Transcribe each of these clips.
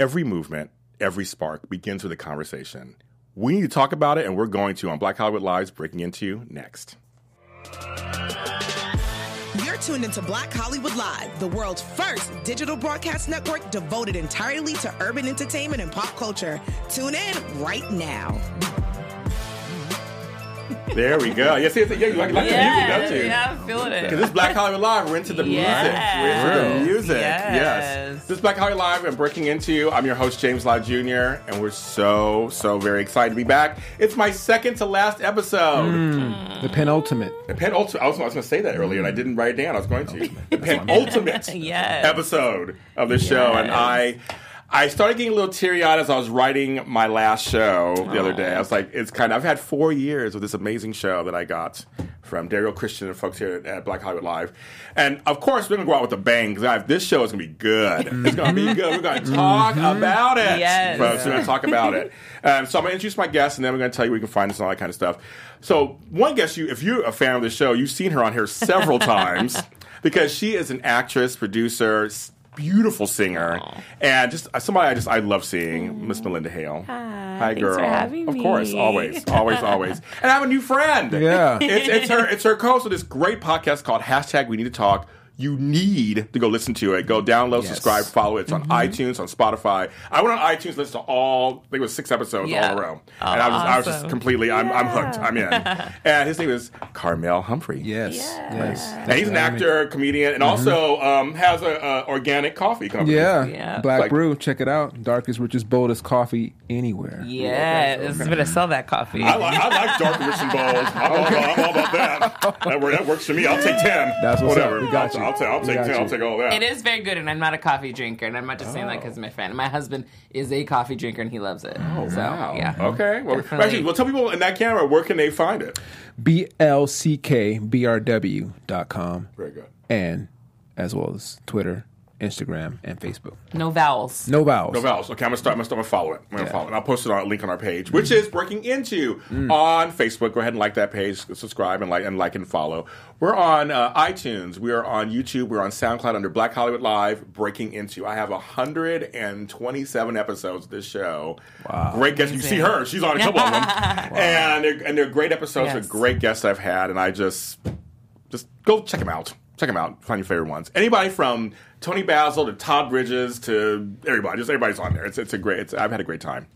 every movement, every spark begins with a conversation. We need to talk about it, and we're going to on Black Hollywood Live's Breaking Into You next. You're tuned into Black Hollywood Live, the world's first digital broadcast network devoted entirely to urban entertainment and pop culture. Tune in right now. There we go. Yes, yes, yeah, you like, like yeah, the music, don't you? yeah, I'm feeling it. Because this Black Hollywood Live, we're into the Yes. music. We're into the music. Yes. Yes. This is Black Hollywood Live and Breaking Into. You. I'm your host, James Law Jr., and we're so, so very excited to be back. It's my second to last episode. Hmm. The penultimate. The penultimate. I was, I was going to say that earlier, and I didn't write it down. I was going to. The penultimate Yes. episode of the show, and I. I started getting a little teary eyed as I was writing my last show the other day. I was like, it's kind of, I've had four years of this amazing show that I got from Daryl Christian and folks here at Black Hollywood Live. And of course, we're going to go out with a bang because this show is going to be good. It's going to be good. We're going to talk about it. Yes. Folks, we're going to talk about it. Um, so I'm going to introduce my guest and then we're going to tell you where you can find us and all that kind of stuff. So, one guest, you, if you're a fan of the show, you've seen her on here several times because she is an actress, producer, beautiful singer, and just uh, somebody I just I love seeing, Miss Melinda Hale. Hi, thanks girl. for having of course, always, always, always. And I have a new friend. Yeah. it's, it's her. It's her co-host of this great podcast called Hashtag We Need to Talk. You need to go listen to it. Go download, subscribe, follow it. It's on iTunes, on Spotify. I went on iTunes, listened to all. I think it was six episodes Yeah. all in a row, and I was I was just Awesome. completely. I'm, I'm hooked. I'm in. and his name is Carmel Humphrey. Yes. Yes. And he's an actor, comedian, and also um, has a, a organic coffee company. Yeah. Yeah. Black Like- Brew. Check it out. Darkest, richest, boldest coffee anywhere. Yes, better sell that coffee. I like, I like dark rich and bold. I'm, all, I'm all about that. That, that works for me. I'll take ten. That's what's Whatever. up. We got I'll, you. I'll, take. I'll take got ten. you. I'll take all that. It is very good, and I'm not a coffee drinker, and I'm not just saying that Oh. because my fan. My husband is a coffee drinker, and he loves it. Oh, so, Wow. Yeah. Okay. Well, Definitely. actually, well, tell people in that camera where can they find it. B L C K B R W dot com. Very good. And as well as Twitter, Instagram, and Facebook. No vowels. No vowels. No vowels. Okay, I'm gonna start. I'm gonna, start, I'm gonna follow it. I'm gonna Yeah. follow it. And I'll post it on a link on our page, which is breaking into on Facebook. Go ahead and like that page, subscribe, and like and like and follow. We're on uh, iTunes. We are on YouTube. We're on SoundCloud under Black Hollywood Live. Breaking into. I have 127 episodes of this show. Wow, great guests. You see her. She's on a couple of them, and they're, and they're great episodes. Yes. They're great guests I've had, and I just just go check them out. Check them out. Find your favorite ones. Anybody from Toni Basil to Todd Bridges to everybody. Just everybody's on there. It's, it's a great. It's, I've had a great time.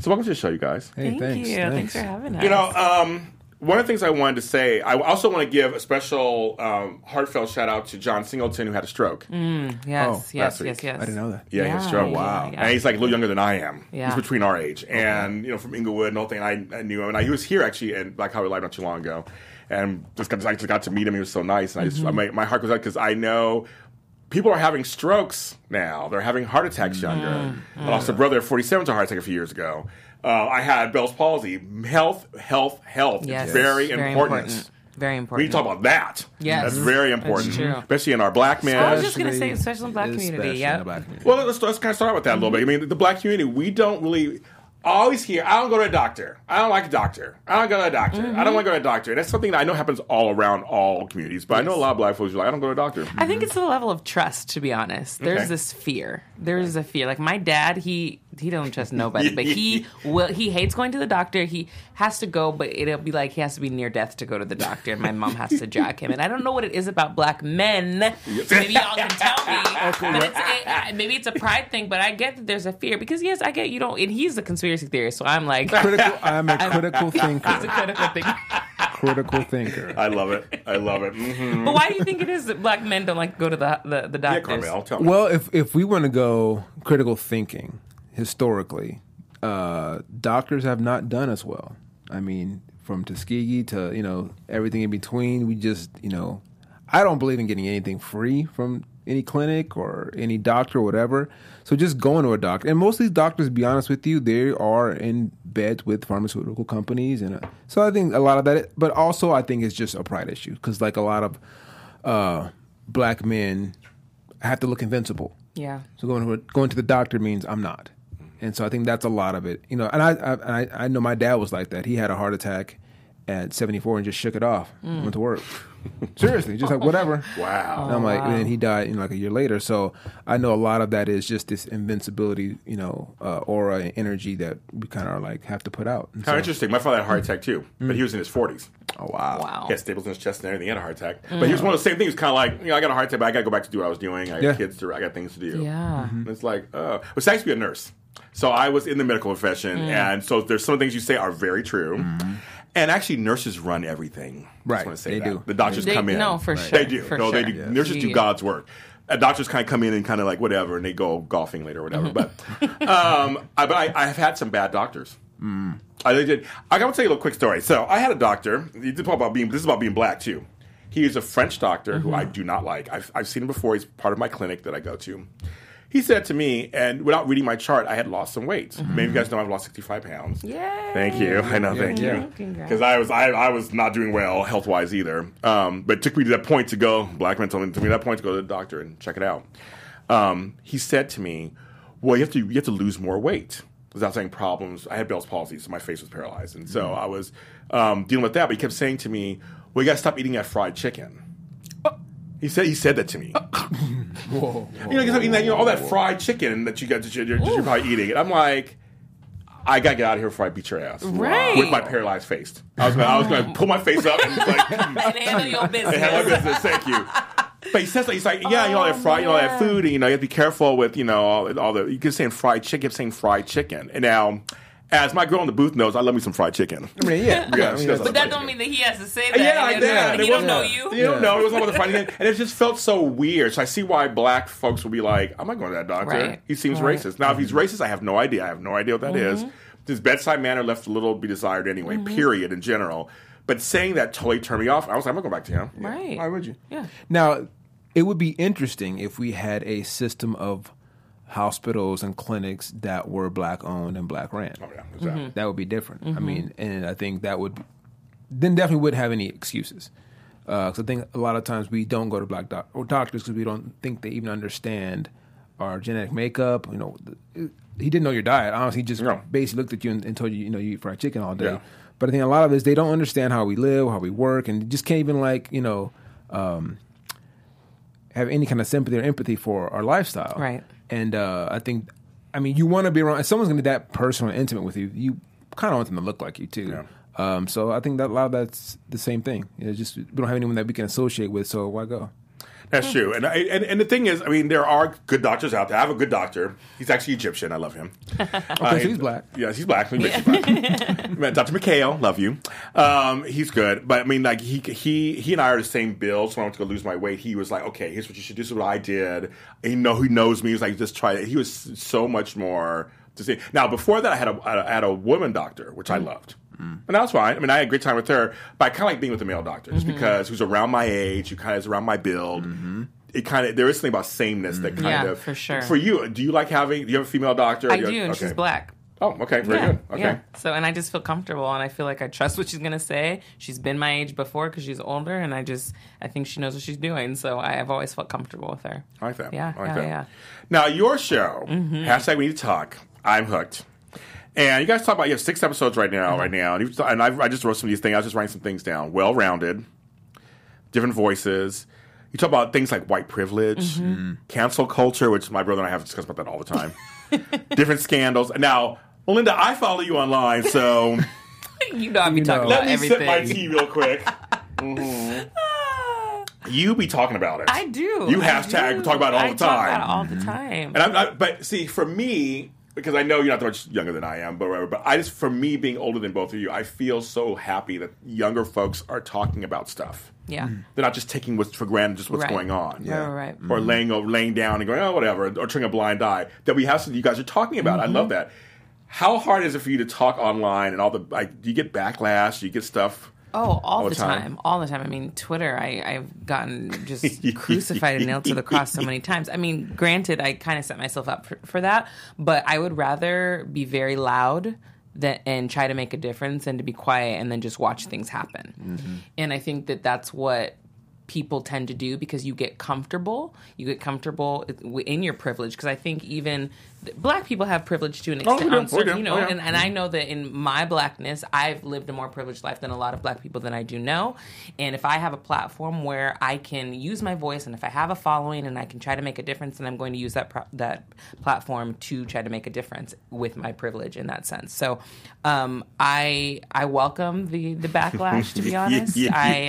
So welcome to the show, you guys. Hey, Thank thanks. you. Thanks. for having us. You know, um, one of the things I wanted to say, I also want to give a special um, heartfelt shout out to John Singleton, who had a stroke. yes, Oh, yes, yes, yes. I didn't know that. Yeah, he had a stroke. yeah, Wow. yeah. And he's like a little younger than I am. Yeah. He's between our age. And, you know, from Inglewood and all thing, I, I knew him. And I, he was here actually in Black Hollywood Live not too long ago. And just got, I just got to meet him. He was so nice. And I just, Mm-hmm. my, my heart goes out because I know people are having strokes now. They're having heart attacks younger. Mm-hmm. I lost a brother at 47 to a heart attack a few years ago. Uh, I had Bell's palsy. Health, health, health. Yes. It's very, Very important. important. Very important. We talk about that. Yes. That's very important. true. Especially in our black men. I was just gonna say, especially in the black community, yeah. in the black community. Well, let's, let's kind of start with that a little bit. I mean, the black community, we don't really always hear, I don't go to a doctor. I don't like a doctor. I don't go to a doctor. I don't mm-hmm. want to go to a doctor. And that's something that I know happens all around all communities. But I know a lot of black folks are like, I don't go to a doctor. I think mm-hmm. it's the level of trust, to be honest. There's Okay. this fear. There's a fear. Like my dad, he he don't trust nobody, but he will. He hates going to the doctor. He has to go, but it'll be like he has to be near death to go to the doctor, and my mom has to jack him. And I don't know what it is about black men. Maybe y'all can tell me. but it's, it, maybe it's a pride thing, but I get that there's a fear because yes, I get you don't. And he's a conspiracy theorist, so I'm like Critical. I'm a critical He's a thinker. critical thing. critical thinker. I love it. I love it. Mm-hmm. But why do you think it is that black men don't like to go to the the, the Yeah, doctors? Carmel, tell me. Well, if if we want to go critical thinking historically, uh, doctors have not done as well. I mean, from Tuskegee to you know everything in between, we just you know, I don't believe in getting anything free from any clinic or any doctor or whatever. So just going to a doctor, and most of these doctors, to be honest with you, they are in bed with pharmaceutical companies, and uh, so I think a lot of that. But also, I think it's just a pride issue because like a lot of uh, black men have to look invincible. Yeah. So going to going to the doctor means I'm not, and so I think that's a lot of it. You know, and I I, I- I know my dad was like that. He had a heart attack, at 74 and just shook it off. Went to work. Seriously, just like whatever. Wow. And I'm like, and then he died, you know, like a year later. So I know a lot of that is just this invincibility, you know, uh, aura and energy that we kind of like have to put out. And How so- interesting. My father had a heart attack too, but he was in his 40s. oh wow. Wow. He had staples in his chest and everything. He had a heart attack. But he was one of the same things, kind of like, you know, I got a heart attack, but I got to go back to do what I was doing. I got Yeah. kids to, I got things to do. Yeah. And It's like, uh, was I used to be a nurse. So I was in the medical profession. And so there's some things you say are very true. And actually, nurses run everything. I just Right. want to say They that. do. The doctors They- come in. no, for They sure, They do. for no, they sure. do. Yeah. Nurses do God's work. Uh, doctors kind of come in and kind of like whatever, and they go golfing later or whatever. Mm-hmm. But, um, I, but I, I have had some bad doctors. I did. I got to tell you a little quick story. So I had a doctor. You did talk about being. This is about being black too. He is a French doctor who Mm-hmm. I do not like. I've, I've seen him before. He's part of my clinic that I go to. He said to me, and without reading my chart, I had lost some weight. Many of you guys know I've lost 65 pounds. Mm-hmm. Yay. Thank you. I know. Thank yeah. you. Because I was I, I was not doing well health wise either. Um, but it took me to that point to go. Black men told me, took me to that point to go to the doctor and check it out. Um, he said to me, "Well, you have to you have to lose more weight." without saying problems. I had Bell's palsy, so my face was paralyzed, and so I was um, dealing with that. But he kept saying to me, "Well, you got to stop eating that fried chicken." He said he said that to me. Whoa. You know, you know, you know, all that fried chicken that you got that you're, that you're probably eating. And I'm like, I gotta get out of here before I beat your ass. Right. With my paralyzed face. I was gonna, I was gonna pull my face up and like And handle your business. and have my business. Thank you. But he says, that he's like, yeah, you know, all that fried, you know, all that food, and you know, you have to be careful with, you know, all, all the. You keep saying fried chicken, keep saying fried chicken, and now, as my girl in the booth knows, I love me some fried chicken. I mean, yeah. Yeah, I she mean, But that don't mean that he has to say that. Yeah, like And that. He It don't wasn't- know you. You don't know. It was all about the fried chicken, and it just felt so weird. So I see why black folks will be like, "I'm not going to that doctor. Right. He seems Right. Mm-hmm. racist." Now, if he's racist, I have no idea. I have no idea what that is. His bedside manner left a little to be desired anyway. Mm-hmm. Period. In general, but saying that totally turned me off. I was like, "I'm not going back to him." Right. Why would you? Yeah. Now, it would be interesting if we had a system of hospitals and clinics that were black owned and black ran. Oh yeah, exactly. Mm-hmm. That would be different. I mm-hmm. mean, and I think that would then definitely wouldn't have any excuses. Uh, because I think a lot of times we don't go to black doc- or doctors because we don't think they even understand our genetic makeup. You know, the, he didn't know your diet. Honestly, he just No. basically looked at you and, and told you, you know, you eat fried chicken all day. Yeah. But I think a lot of it is they don't understand how we live, how we work, and just can't even like you know um, have any kind of sympathy or empathy for our lifestyle. Right. And uh, I think, I mean, you want to be around. If someone's going to be that personal and intimate with you, you kind of want them to look like you too. Yeah. Um, so I think that a lot of that's the same thing. It's just we don't have anyone that we can associate with, so why go? That's true. And, I, and and the thing is, I mean, there are good doctors out there. I have a good doctor. He's actually Egyptian. I love him. okay, so he's black. Yes, he's black. He's black. Dr. McHale, love you. Um, he's good, but I mean, like he he he and I are the same build. So when I went to go lose my weight, he was like, "Okay, here's what you should do." This is what I did. And he know he knows me. He was like, "Just try it." He was so much more to see. Now, before that, I had a I had a woman doctor, which I loved. Mm. And that was fine. I mean, I had a great time with her, but I kind of like being with the male doctors mm-hmm. because who's around my age, who kind of is around my build. Mm-hmm. It kind of there is something about sameness that mm-hmm. kind Yeah, of for sure. For you, do you like having? Do you have a female doctor? I you do, have- and okay. she's black. Oh, okay, very yeah, good. Okay. yeah. So, and I just feel comfortable, and I feel like I trust what she's gonna say. She's been my age before because she's older, and I just I think she knows what she's doing. So I have always felt comfortable with her. I like that. Yeah, I like yeah, that. yeah. Now, your show, hashtag We Need to Talk, I'm hooked. And you guys talk about, you have six episodes right now, right mm-hmm. now. And, you've, and I've, I just wrote some of these things. I was just writing some things down. Well rounded, different voices. You talk about things like white privilege, mm-hmm. Mm-hmm. cancel culture, which my brother and I have discussed about that all the time. different scandals. Now, Melinda, I follow you online, so You know, I be talking know. about let me sip my tea real quick. Mhm. You be talking about it. I do. You I hashtag do. talk about it all I the talk time. about it all the time. And I'm not, but see, for me, because I know you're not that much younger than I am, but whatever. But I just, for me, being older than both of you, I feel so happy that younger folks are talking about stuff. yeah. They're not just taking what's for granted, just what's Right. going on. Right, right, right. Or laying over, laying down and going, oh, whatever, or turning a blind eye. That we have something you guys are talking about. I Mm-hmm. love that. How hard is it for you to talk online and all the like? Do you get backlash? Do you get stuff? Oh, all, the the time. time. all the time. I mean, Twitter. I, I've gotten just crucified and nailed to the cross so many times. I mean, granted, I kind of set myself up for, for that, but I would rather be very loud than and try to make a difference than to be quiet and then just watch things happen. Mm-hmm. And I think that that's what people tend to do because you get comfortable. You get comfortable in your privilege because I think even black people have privilege to an Oh, extent. do. on certain- you know, Oh, yeah. and, and I know that in my blackness, I've lived a more privileged life than a lot of black people that I do know. And if I have a platform where I can use my voice, and if I have a following, and I can try to make a difference, then I'm going to use that pro- that platform to try to make a difference with my privilege in that sense. So, um, I I welcome the the backlash. To be honest, Yeah. I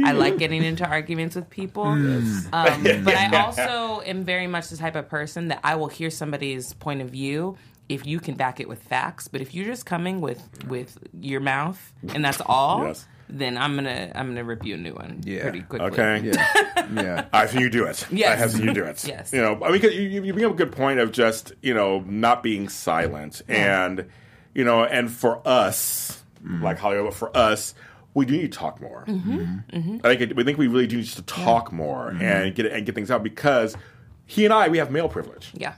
uh, I like getting into arguments with people, um, but I also am very much the type of person that I will hear somebody's point of view if you can back it with facts. But if you're just coming with with your mouth and that's all, Yes. then I'm gonna I'm gonna rip you a new one Yeah. pretty quickly. Okay. Yeah, yeah. I think you do it. Yes. I have seen you do it. Yes. You know, I mean, 'cause you, you you bring up a good point of just, you know, not being silent. And, you know, and for us, mm-hmm. like Hollywood, but for us, we do need to talk more. Mm-hmm. Mm-hmm. mm-hmm. I think it, we think we really do need to talk more and get and get things out because he and I we have male privilege. Yeah.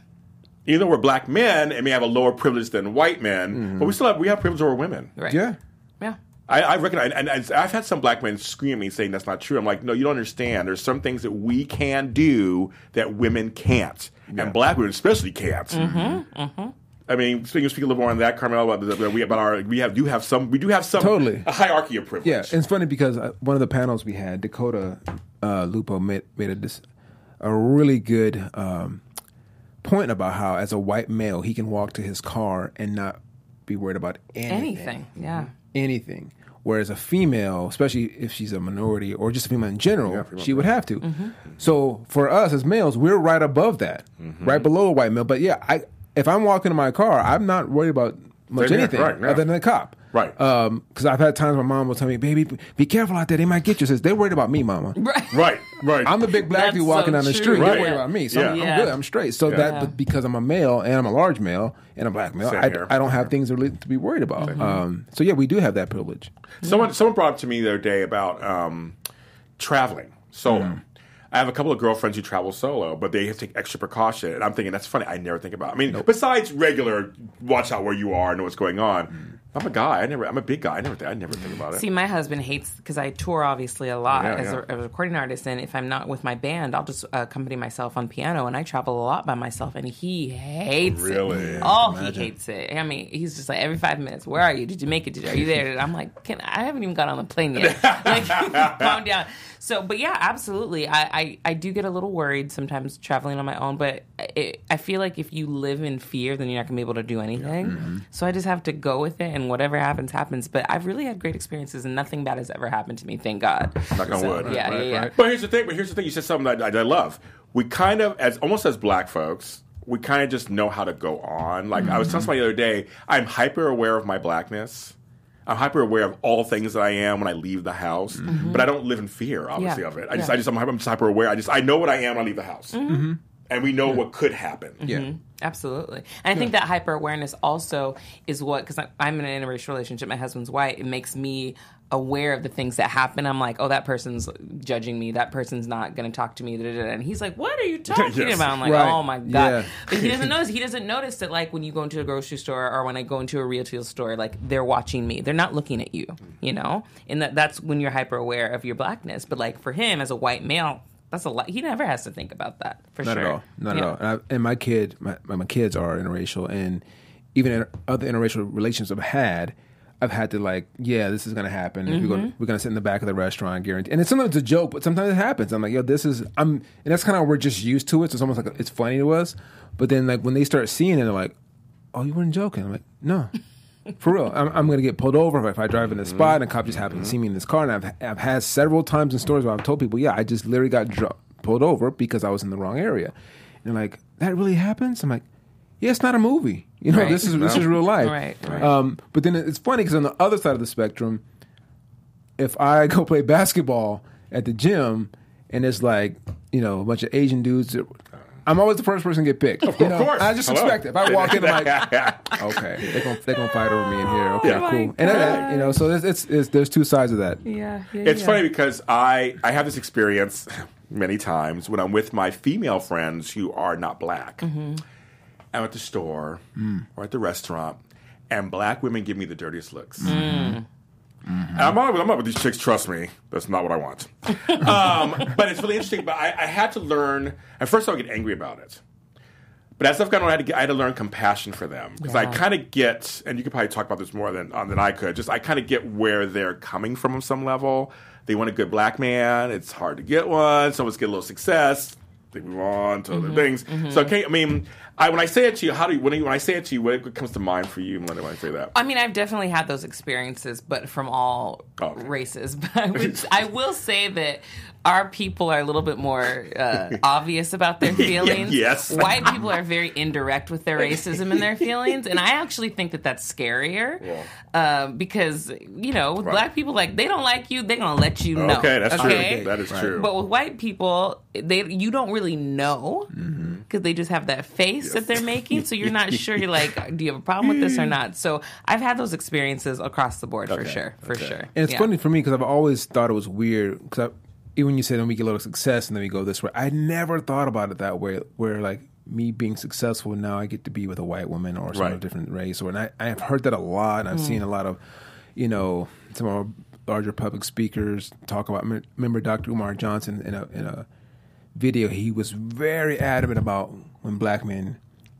Even though we're black men and may have a lower privilege than white men, but we still have we have privilege over women. Right. Yeah. Yeah. I, I recognize, and, and I've had some black men scream at me saying that's not true. I'm like, no, you don't understand. There's some things that we can do that women can't, and black women especially can't. Mm-hmm, I mean, speaking speak a little more on that, Carmel, about, the, the- we about our we have do have some we do have some Totally. a hierarchy of privilege. Yeah, and it's funny because uh, one of the panels we had, Dakota uh, Lupo made, made a, a really good um, point about how, as a white male, he can walk to his car and not be worried about anything. Anything. Yeah. Anything. Whereas a female, especially if she's a minority or just a female in general, she would have to. Mm-hmm. So for us as males, we're right above that, Mm-hmm. right below a white male. But yeah, I if I'm walking in my car, I'm not worried about much Same here. anything Right, yeah. other than the cop. Right. Because I've had times my mom will tell me, "Baby, be careful out there. They might get you." Says they're worried about me, Mama. Right. right, right. I'm the big black That's dude walking so down the true. street. Right. They're worried about me, so I'm, I'm good. I'm straight. So Yeah. that, but because I'm a male and I'm a large male and a black male, I. I don't have things to, really- to be worried about. Um, so yeah, we do have that privilege. Someone someone brought up to me the other day about um, traveling solo. Mm. I have a couple of girlfriends who travel solo, but they have to take extra precaution. And I'm thinking that's funny. I never think about. It. I mean, besides regular, watch out where you are, know what's going on. Mm. I'm a guy. I never. I'm a big guy. I never. Think, I never think about it. See, my husband hates because I tour obviously a lot Yeah, as, yeah. A, as a recording artist, and if I'm not with my band, I'll just uh, accompany myself on piano, and I travel a lot by myself, and he hates Really? it. Really? Oh, he hates it. I mean, he's just like every five minutes, "Where are you? Did you make it? Did, are you there?" And I'm like, "Can I haven't even got on the plane yet?" like, calm down. So, but yeah, absolutely. I, I I do get a little worried sometimes traveling on my own, but it, I feel like if you live in fear, then you're not gonna be able to do anything. Mm-hmm. So I just have to go with it, and whatever happens, happens. But I've really had great experiences, and nothing bad has ever happened to me. Thank God. Knock on So, wood. Yeah, yeah, yeah. But here's the thing. But here's the thing. You said something that I, that I love. We kind of, as almost as black folks, we kind of just know how to go on. Like I was telling somebody the other day, I'm hyper aware of my blackness. I'm hyper aware of all things that I am when I leave the house, mm-hmm. but I don't live in fear, obviously, Yeah. of it. I just, Yeah. I just, I'm, hyper- I'm just hyper aware. I just, I know what I am when I leave the house, mm-hmm. Mm-hmm. and we know what could happen. Yeah. Absolutely. And I think that hyper awareness also is what, because I'm in an interracial relationship, my husband's white, it makes me aware of the things that happen. I'm like, oh, that person's judging me. That person's not going to talk to me. And he's like, what are you talking Yes. about? I'm like, Right. oh my God. Yeah. But he doesn't notice. He doesn't notice that, like, when you go into a grocery store or when I go into a retail store, like, they're watching me. They're not looking at you, you know? And that, that's when you're hyper aware of your blackness. But, like, for him as a white male, that's a lot. He never has to think about that, for Not sure. at all. Not Yeah. at all. And, I, and my kid, my, my kids are interracial, and even in other interracial relations I've had, I've had to like, yeah, this is gonna happen. We're gonna mm-hmm. we're gonna sit in the back of the restaurant, guarantee. And it's sometimes it's a joke, but sometimes it happens. I'm like, yo, this is I'm, and that's kind of we're just used to it. So it's almost like it's funny to us. But then like when they start seeing it, they're like, oh, you weren't joking. I'm like, no. For real, I'm, I'm going to get pulled over if I drive in a spot and a cop just happens to mm-hmm. see me in this car. And I've, I've had several times in stores where I've told people, yeah, I just literally got dro- pulled over because I was in the wrong area. And they're like, that really happens? I'm like, yeah, it's not a movie. You know, Right. this is this is real life. Right, right. Um, but then it's funny because on the other side of the spectrum, if I go play basketball at the gym and it's like you know a bunch of Asian dudes. that- I'm always the first person to get picked. Of you know? course. I just Hello. expect it. If I walk in, I'm like, okay, they're gonna they're gonna fight over me in here. Okay, Yeah. Oh my cool. And uh, you know, so it's, it's, it's there's two sides of that. Yeah, yeah, It's yeah. funny because I I have this experience many times when I'm with my female friends who are not black. Mm-hmm. I'm at the store or at the restaurant, and black women give me the dirtiest looks. Mm. And I'm not, I'm not with these chicks. Trust me, that's not what I want. um, but it's really interesting. But I, I had to learn. At first, I would get angry about it. But as I've gone on, I had to, get, I had to learn compassion for them because I kind of get, and you could probably talk about this more than um, than I could. Just I kind of get where they're coming from on some level. They want a good black man. It's hard to get one. Someone's get a little success. They move on to Mm-hmm. other things. So, okay, I mean, I, when I say it to you, how do you, when, you, when I say it to you, what comes to mind for you when I say that? I mean, I've definitely had those experiences, but from all Oh, okay. races. But I, would, I will say that our people are a little bit more uh, obvious about their feelings. yes. White people are very indirect with their racism and their feelings, and I actually think that that's scarier uh, because you know, with black people, like they don't like you, they're gonna let you know. Okay, that's okay? true. That is true. But with white people, they you don't really know Mm-hmm. because they just have that face that they're making, so you're not sure. You're like, do you have a problem with this or not? So I've had those experiences across the board for Okay, sure, for okay. sure. And it's Yeah. funny for me because I've always thought it was weird because even when you say then we get a little success and then we go this way, I never thought about it that way. Where like me being successful now, I get to be with a white woman or some Right. different race, or and I I've heard that a lot, and I've seen a lot of, you know, some of our larger public speakers talk about. Remember Dr. Umar Johnson in a in a video, he was very adamant about when black men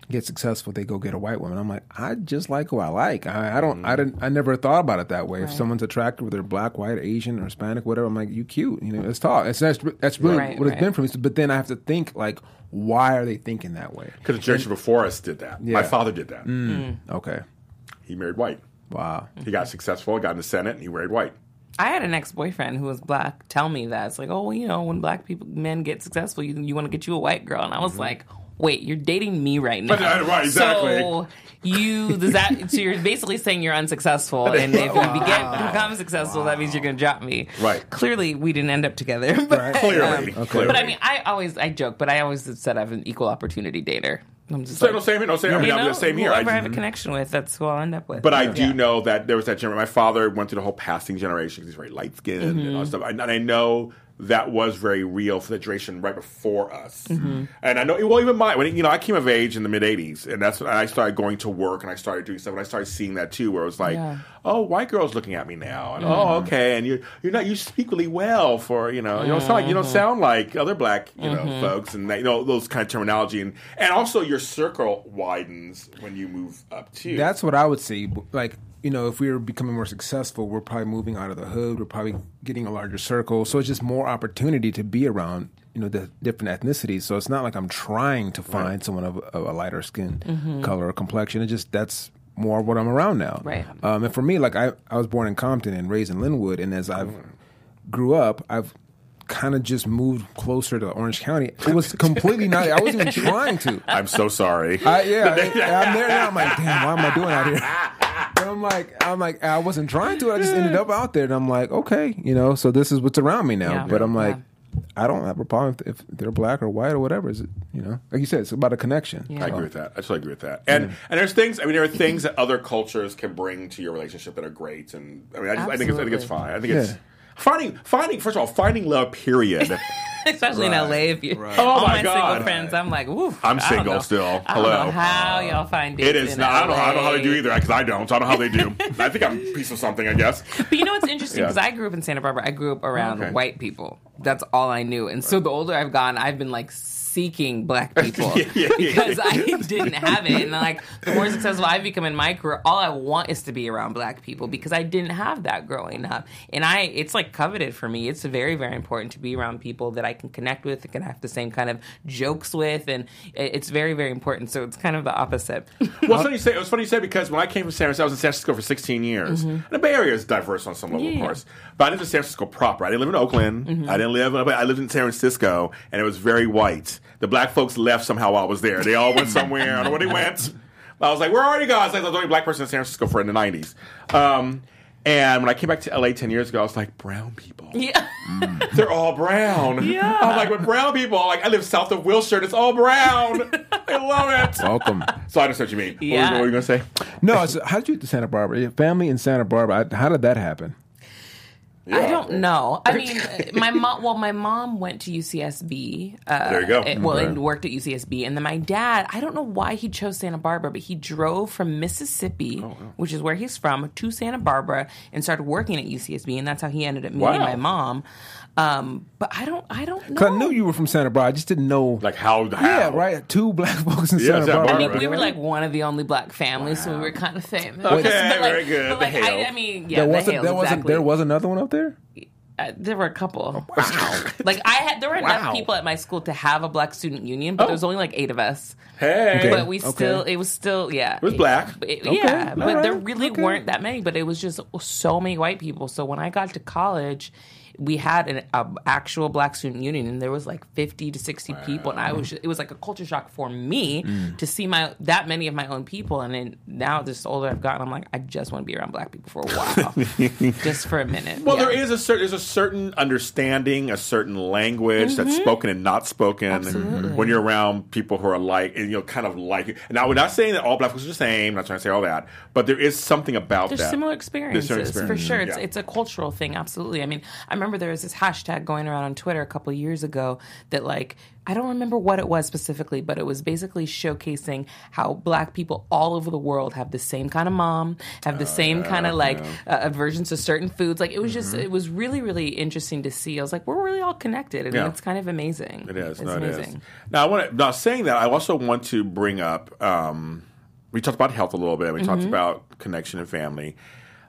get successful, they go get a white woman. I'm like, I just like who I like. I, I don't, I mm. didn't, I never thought about it that way. If someone's attractive, whether they're black, white, Asian, or Hispanic, whatever, I'm like, you cute. You know, let's talk. It's, that's that's really Right, what it's been for me. So, but then I have to think like, why are they thinking that way? Because the generation before us did that. Yeah. My father did that. Mm. mm. Okay, He married white. wow. He got successful, got in the Senate, and he married white. I had an ex boyfriend who was black tell me that it's like, oh, well, you know, when black people men get successful, you you want to get you a white girl, and I was mm-hmm. like, wait, you're dating me right now, Right, right, exactly. So you does that? So you're basically saying you're unsuccessful, and if you begin, become successful, that means you're going to drop me. Right. Clearly, we didn't end up together. But, Clearly. um, Clearly. But I mean, I always I joke, but I always said I'm an equal opportunity dater. I'm just So, like, no, same here. No, same, I mean, you I'm know, the same here. I whoever I just- have a connection with, that's who I'll end up with. But I do Yeah. know that there was that generation. My father went through the whole passing generation 'cause he's very light skinned and Mm-hmm. all that stuff. And I know that was very real for the generation right before us. Mm-hmm. And I know, well, even my, when, you know, I came of age in the mid 80s, and that's when I started going to work and I started doing stuff. And I started seeing that too, where it was like, Yeah. Mm-hmm. oh, white girls looking at me now. And oh, okay. And you're, you're not, you speak really well for, you know, you don't sound like, you don't Mm-hmm. sound like other black, you know, folks. And, that, you know, those kind of terminology. And, and also your circle widens when you move up too. That's what I would say. Like, you know, if we were becoming more successful, we're probably moving out of the hood. We're probably getting a larger circle. So it's just more opportunity to be around, you know, the different ethnicities. So it's not like I'm trying to find someone of, of a lighter skin color or complexion. It just that's more what I'm around now. Right. Um, and for me, like I, I was born in Compton and raised in Lynwood, and as I've grew up, I've kind of just moved closer to Orange County. It was completely not. I wasn't even trying to. I'm so sorry. I, yeah, I, I'm there now. I'm like, damn, why am I doing out here? But I'm like, I'm like, I wasn't trying to. I just ended up out there, and I'm like, okay, you know. So this is what's around me now. Yeah. But I'm like, Yeah. I don't have a problem if, if they're black or white or whatever. Is it, you know, like you said, it's about a connection. Yeah. I agree with that. I totally agree with that. And and there's things. I mean, there are things that other cultures can bring to your relationship that are great. And I mean, I, just, I think it's I think it's fine. I think it's Yeah. Finding finding first of all finding love. Period. especially in LA. If you, Right. Oh all my my, God. single friends, I'm like, woof. I'm single know. still. I don't Hello. know how y'all find it is not. I don't know. I don't know how they do either because I don't. So I don't know how they do. I think I'm a piece of something. I guess. But you know what's interesting? Yeah. Because I grew up in Santa Barbara. I grew up around Okay. white people. That's all I knew. And so the older I've gone, I've been like seeking black people Yeah, yeah, yeah. because I didn't have it. And like the more successful I've become in my career, all I want is to be around black people because I didn't have that growing up. And I, it's like coveted for me. It's very, very important to be around people that I can connect with, and can have the same kind of jokes with, and it's very, very important. So it's kind of the opposite. Well, it's funny you say. It was funny you say because when I came from San Francisco, I was in San Francisco for 16 years. Mm-hmm. And the Bay Area is diverse on some level, Yeah. of course. But I lived in San Francisco proper. I didn't live in Oakland. Mm-hmm. I didn't live. I lived in San Francisco, and it was very white. The black folks left somehow while I was there. They all went somewhere. I don't know where they went. I was like, "Where are you guys?" Like, I was the only black person in San Francisco for in the 90s. Um, and when I came back to LA 10 years ago, I was like, brown people. yeah. They're all brown. Yeah. I'm like, with brown people, like, I live south of Wilshire, it's all brown. I love it. Welcome. So I understand what you mean. What, Yeah. were, what were you going to say? No, so how did you get to Santa Barbara? Your family in Santa Barbara. How did that happen? I don't know. I mean, my mom. Well, my mom went to UCSB. Uh, There you go. it- well, Okay. and worked at UCSB, and then my dad. I don't know why he chose Santa Barbara, but he drove from Mississippi, Oh, which is where he's from, to Santa Barbara, and started working at UCSB, and that's how he ended up meeting Wow. my mom. Um, but I don't. I don't know. Because I knew you were from Santa Barbara. I just didn't know. Like how? how? yeah, right. Two black folks in Yeah, Santa Santa Barbara. I mean, Barbara. we were like one of the only black families, so we were kind of famous. Okay, But, like- very good. But like, The I, I mean, yeah, there wasn't. Hales, there wasn't. exactly. There was another one up there. Uh, there were a couple. Wow. like I had, there were enough people at my school to have a black student union, but Oh. there was only like eight of us. Hey. Okay. But we still, it was still, yeah, it was black. yeah, all but there really okay. weren't that many. But it was just so many white people. So when I got to college. We had an a actual black student union, and there was like fifty to sixty people, and I was. It was like a culture shock for me Mm. to see my that many of my own people, and then now, just older I've gotten, I'm like, I just want to be around black people for a while, just for a minute. Well, Yeah. there is a certain there's a certain understanding, a certain language that's spoken and not spoken Mm-hmm. Absolutely. when you're around people who are like, and, you know, kind of like. Now, we're not saying that all black folks are the same. I'm not trying to say all that, but there is something about There's that. similar experiences, similar for sure. It's yeah. it's a cultural thing, absolutely. I mean, I remember there was this hashtag going around on Twitter a couple of years ago that like I don't remember what it was specifically, but it was basically showcasing how black people all over the world have the same kind of mom, have the Oh, same kind of like uh, aversions to certain foods. Like it was just, it was really, really interesting to see. I was like, we're really all connected, and Mm-hmm. Yeah. it's kind of amazing. It is. It's no, it is. amazing. Now, I want to. Now, saying that, I also want to bring up. Um, we talked about health a little bit. We talked Mm-hmm. about connection and family.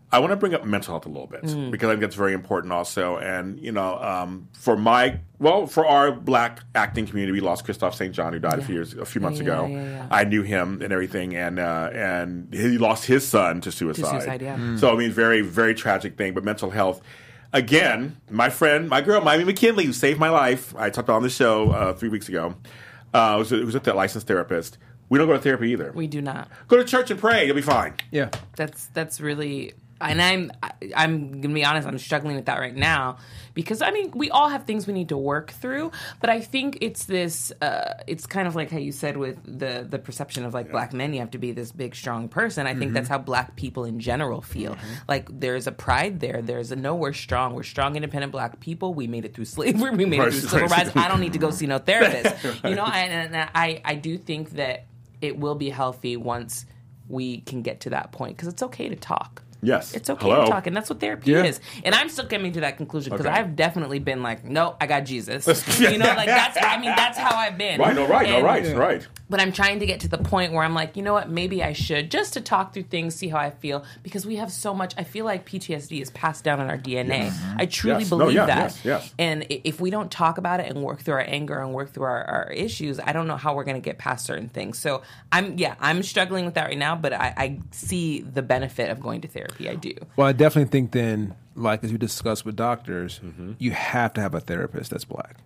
I want to bring up mental health a little bit Mm. because I think that's very important also. And you know, um, for my well, for our black acting community, we lost Kristoff St. John, who died a few years, a few months Yeah, ago. yeah, yeah. I knew him and everything, and uh, and he lost his son to suicide. suicide, yeah. So I mean, very very tragic thing. But mental health. Again, my friend, my girl, Miami McKinley, who saved my life. I talked about on the show uh, three weeks ago. Uh, was, was with that licensed therapist. We don't go to therapy either. We do not. go to church and pray. You'll be fine. Yeah. that's that's really and i'm i'm gonna be honest i'm struggling with that right now. Because i mean we all have things we need to work through but i think it's this uh it's kind of like how you said with the the perception of like black men you have to be this big strong person. I think that's how black people in general feel. Like there's a pride there. There's a no we're strong. We're strong independent black people. We made it through slavery. We made Right, it through civil right. rights. I don't need to go see no therapist. You know and, and i i do think that it will be healthy once we can get to that point because it's okay to talk. Yes. It's okay Hello. to talk, and that's what therapy Yeah. is. And I'm still coming to that conclusion because Okay. I've definitely been like, no, I got Jesus. you know, like that's. I mean, that's how I've been. Right. No. Right. No. And- Right. Right. But I'm trying to get to the point where I'm like, you know what? Maybe I should just to talk through things, see how I feel, because we have so much. I feel like PTSD is passed down in our DNA. I truly Yes. No, believe yeah, that. yes, yes. And if we don't talk about it and work through our anger and work through our, our issues, I don't know how we're going to get past certain things. So I'm, yeah, I'm struggling with that right now, but I, I see the benefit of going to therapy. I do. Well, I definitely think then, like as we discussed with doctors, Mm-hmm. you have to have a therapist that's black.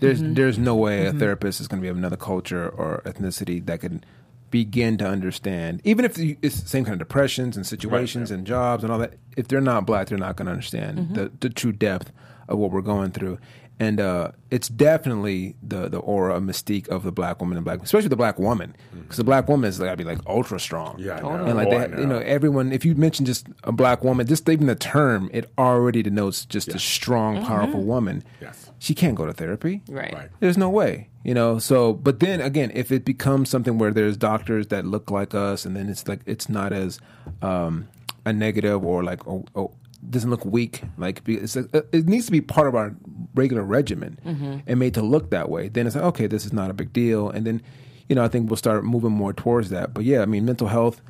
There's there's no way Mm-hmm. a therapist is going to be of another culture or ethnicity that can begin to understand, even if it's the same kind of depressions and situations yeah. and jobs and all that. If they're not black, they're not going to understand the, the true depth of what we're going through. And uh, it's definitely the the aura, mystique of the black woman and black, especially the black woman, because the black woman is got to be like ultra strong. Mm-hmm. Yeah, I know. and like Oh, I that, you know. know, everyone. If you mention just a black woman, just even the term, it already denotes just a strong, powerful woman. Yes. she can't go to therapy. Right. Right. There's no way, you know. So, but then again, if it becomes something where there's doctors that look like us, and then it's like it's not as um, a negative or like oh, oh doesn't look weak. Like be- it's a, it needs to be part of our regular regimen mm-hmm. and made to look that way. Then it's like okay, this is not a big deal, and then you know I think we'll start moving more towards that. But yeah, I mean, mental health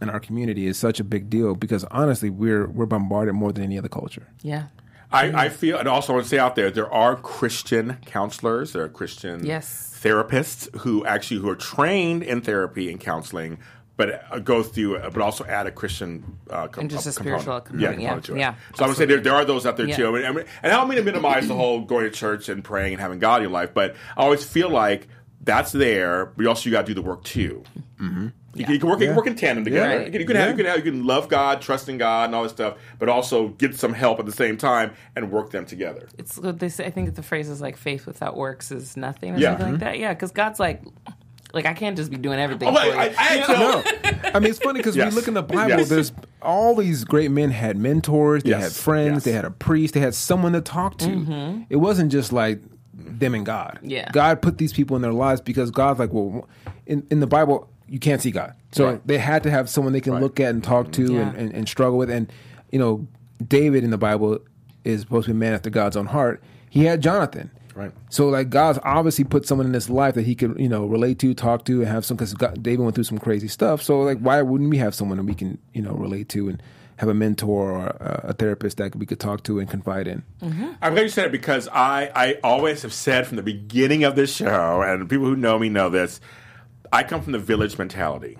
in our community is such a big deal because honestly, we're we're bombarded more than any other culture. Yeah. I, I feel, and also I want to say out there, there are Christian counselors, there are Christian Yes. therapists who actually who are trained in therapy and counseling, but uh, go through, uh, but also add a Christian uh, com- And just a component. spiritual component, yeah, component to it. yeah, So I would say there, there are those out there Yeah. too, and, and I don't mean to minimize the whole going to church and praying and having God in your life, but I always feel like that's there, but also you got to do the work too. Mm-hmm. You, can, you can work. You can work in tandem together. Right. You can, you can have. You can have. You can love God, trust in God, and all this stuff, but also get some help at the same time and work them together. it's what they say. I think the phrase is like faith without works is nothing or Yeah. Mm-hmm. like that. Yeah, because God's like, Like I can't just be doing everything. Oh, for I, you. I, I You know? know. I mean, it's funny because Yes. we look in the Bible. Yes. There's all these great men had mentors. They Yes. had friends. Yes. They had a priest. They had someone to talk to. It wasn't just like them and God. Mm-hmm. Yeah. God put these people in their lives because God's like, well, in in the Bible you can't see God, so Right. they had to have someone they can Right. look at and talk to Yeah. and, and, and struggle with. And you know, David in the Bible is supposed to be a man after God's own heart. He had Jonathan. Right. So like God's obviously put someone in his life that he could you know relate to, talk to, and have some because David went through some crazy stuff. So like why wouldn't we have someone that we can you know relate to and have a mentor or a, therapist that we could talk to and confide in? Mm-hmm. I'm glad you said it because I, I always have said from the beginning of this show, and people who know me know this, I come from the village mentality.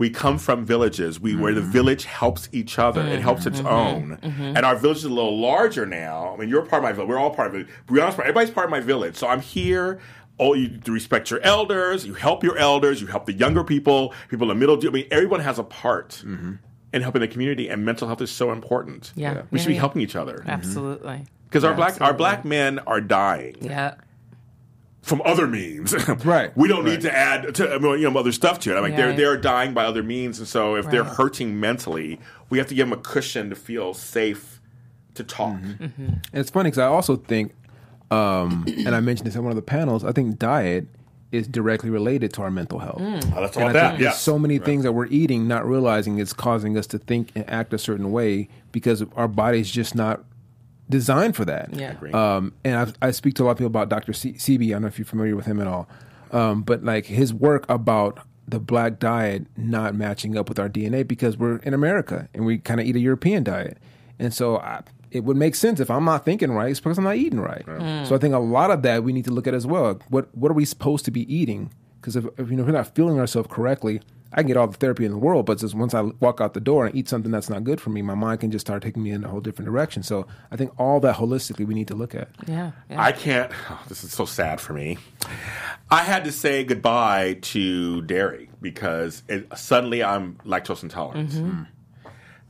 We come mm-hmm. from villages we, where the mm-hmm. village helps each other. It helps its mm-hmm. own. And our village is a little larger now. I mean, you're part of my village. We're all part of it. Brianna's part. Everybody's part of my village. So I'm here. Oh, you to respect your elders. You help your elders. You help the younger people. People in the middle. I mean, everyone has a part in helping the community. And mental health is so important. Yeah. we Yeah, should be yeah. helping each other Absolutely. because our black our black men are dying Yeah. From other means. Right. We don't need to add to I mean, you know other stuff to it. I mean, they're Right. they're dying by other means, and so if they're hurting mentally, we have to give them a cushion to feel safe to talk. Mm-hmm. And it's funny because I also think, um, and I mentioned this in one of the panels. I think diet is directly related to our mental health. Mm. Oh, that's And all I that. think Yeah. so many things that we're eating, not realizing it's causing us to think and act a certain way because our body's just not designed for that. Yeah. Um, and I, I speak to a lot of people about Dr. C- Sebi. I don't know if you're familiar with him at all, um, but like his work about the black diet not matching up with our DNA because we're in America and we kind of eat a European diet, and so I, it would make sense if I'm not thinking right, it's because I'm not eating right. So I think a lot of that we need to look at as well. What what are we supposed to be eating? Because if, if you know if we're not feeling ourselves correctly, I can get all the therapy in the world, but just once I walk out the door and eat something that's not good for me, my mind can just start taking me in a whole different direction. So I think all that holistically we need to look at. Yeah. yeah. I can't. oh, this is so sad for me. I had to say goodbye to dairy because it, suddenly I'm lactose intolerant. Mm-hmm. Mm.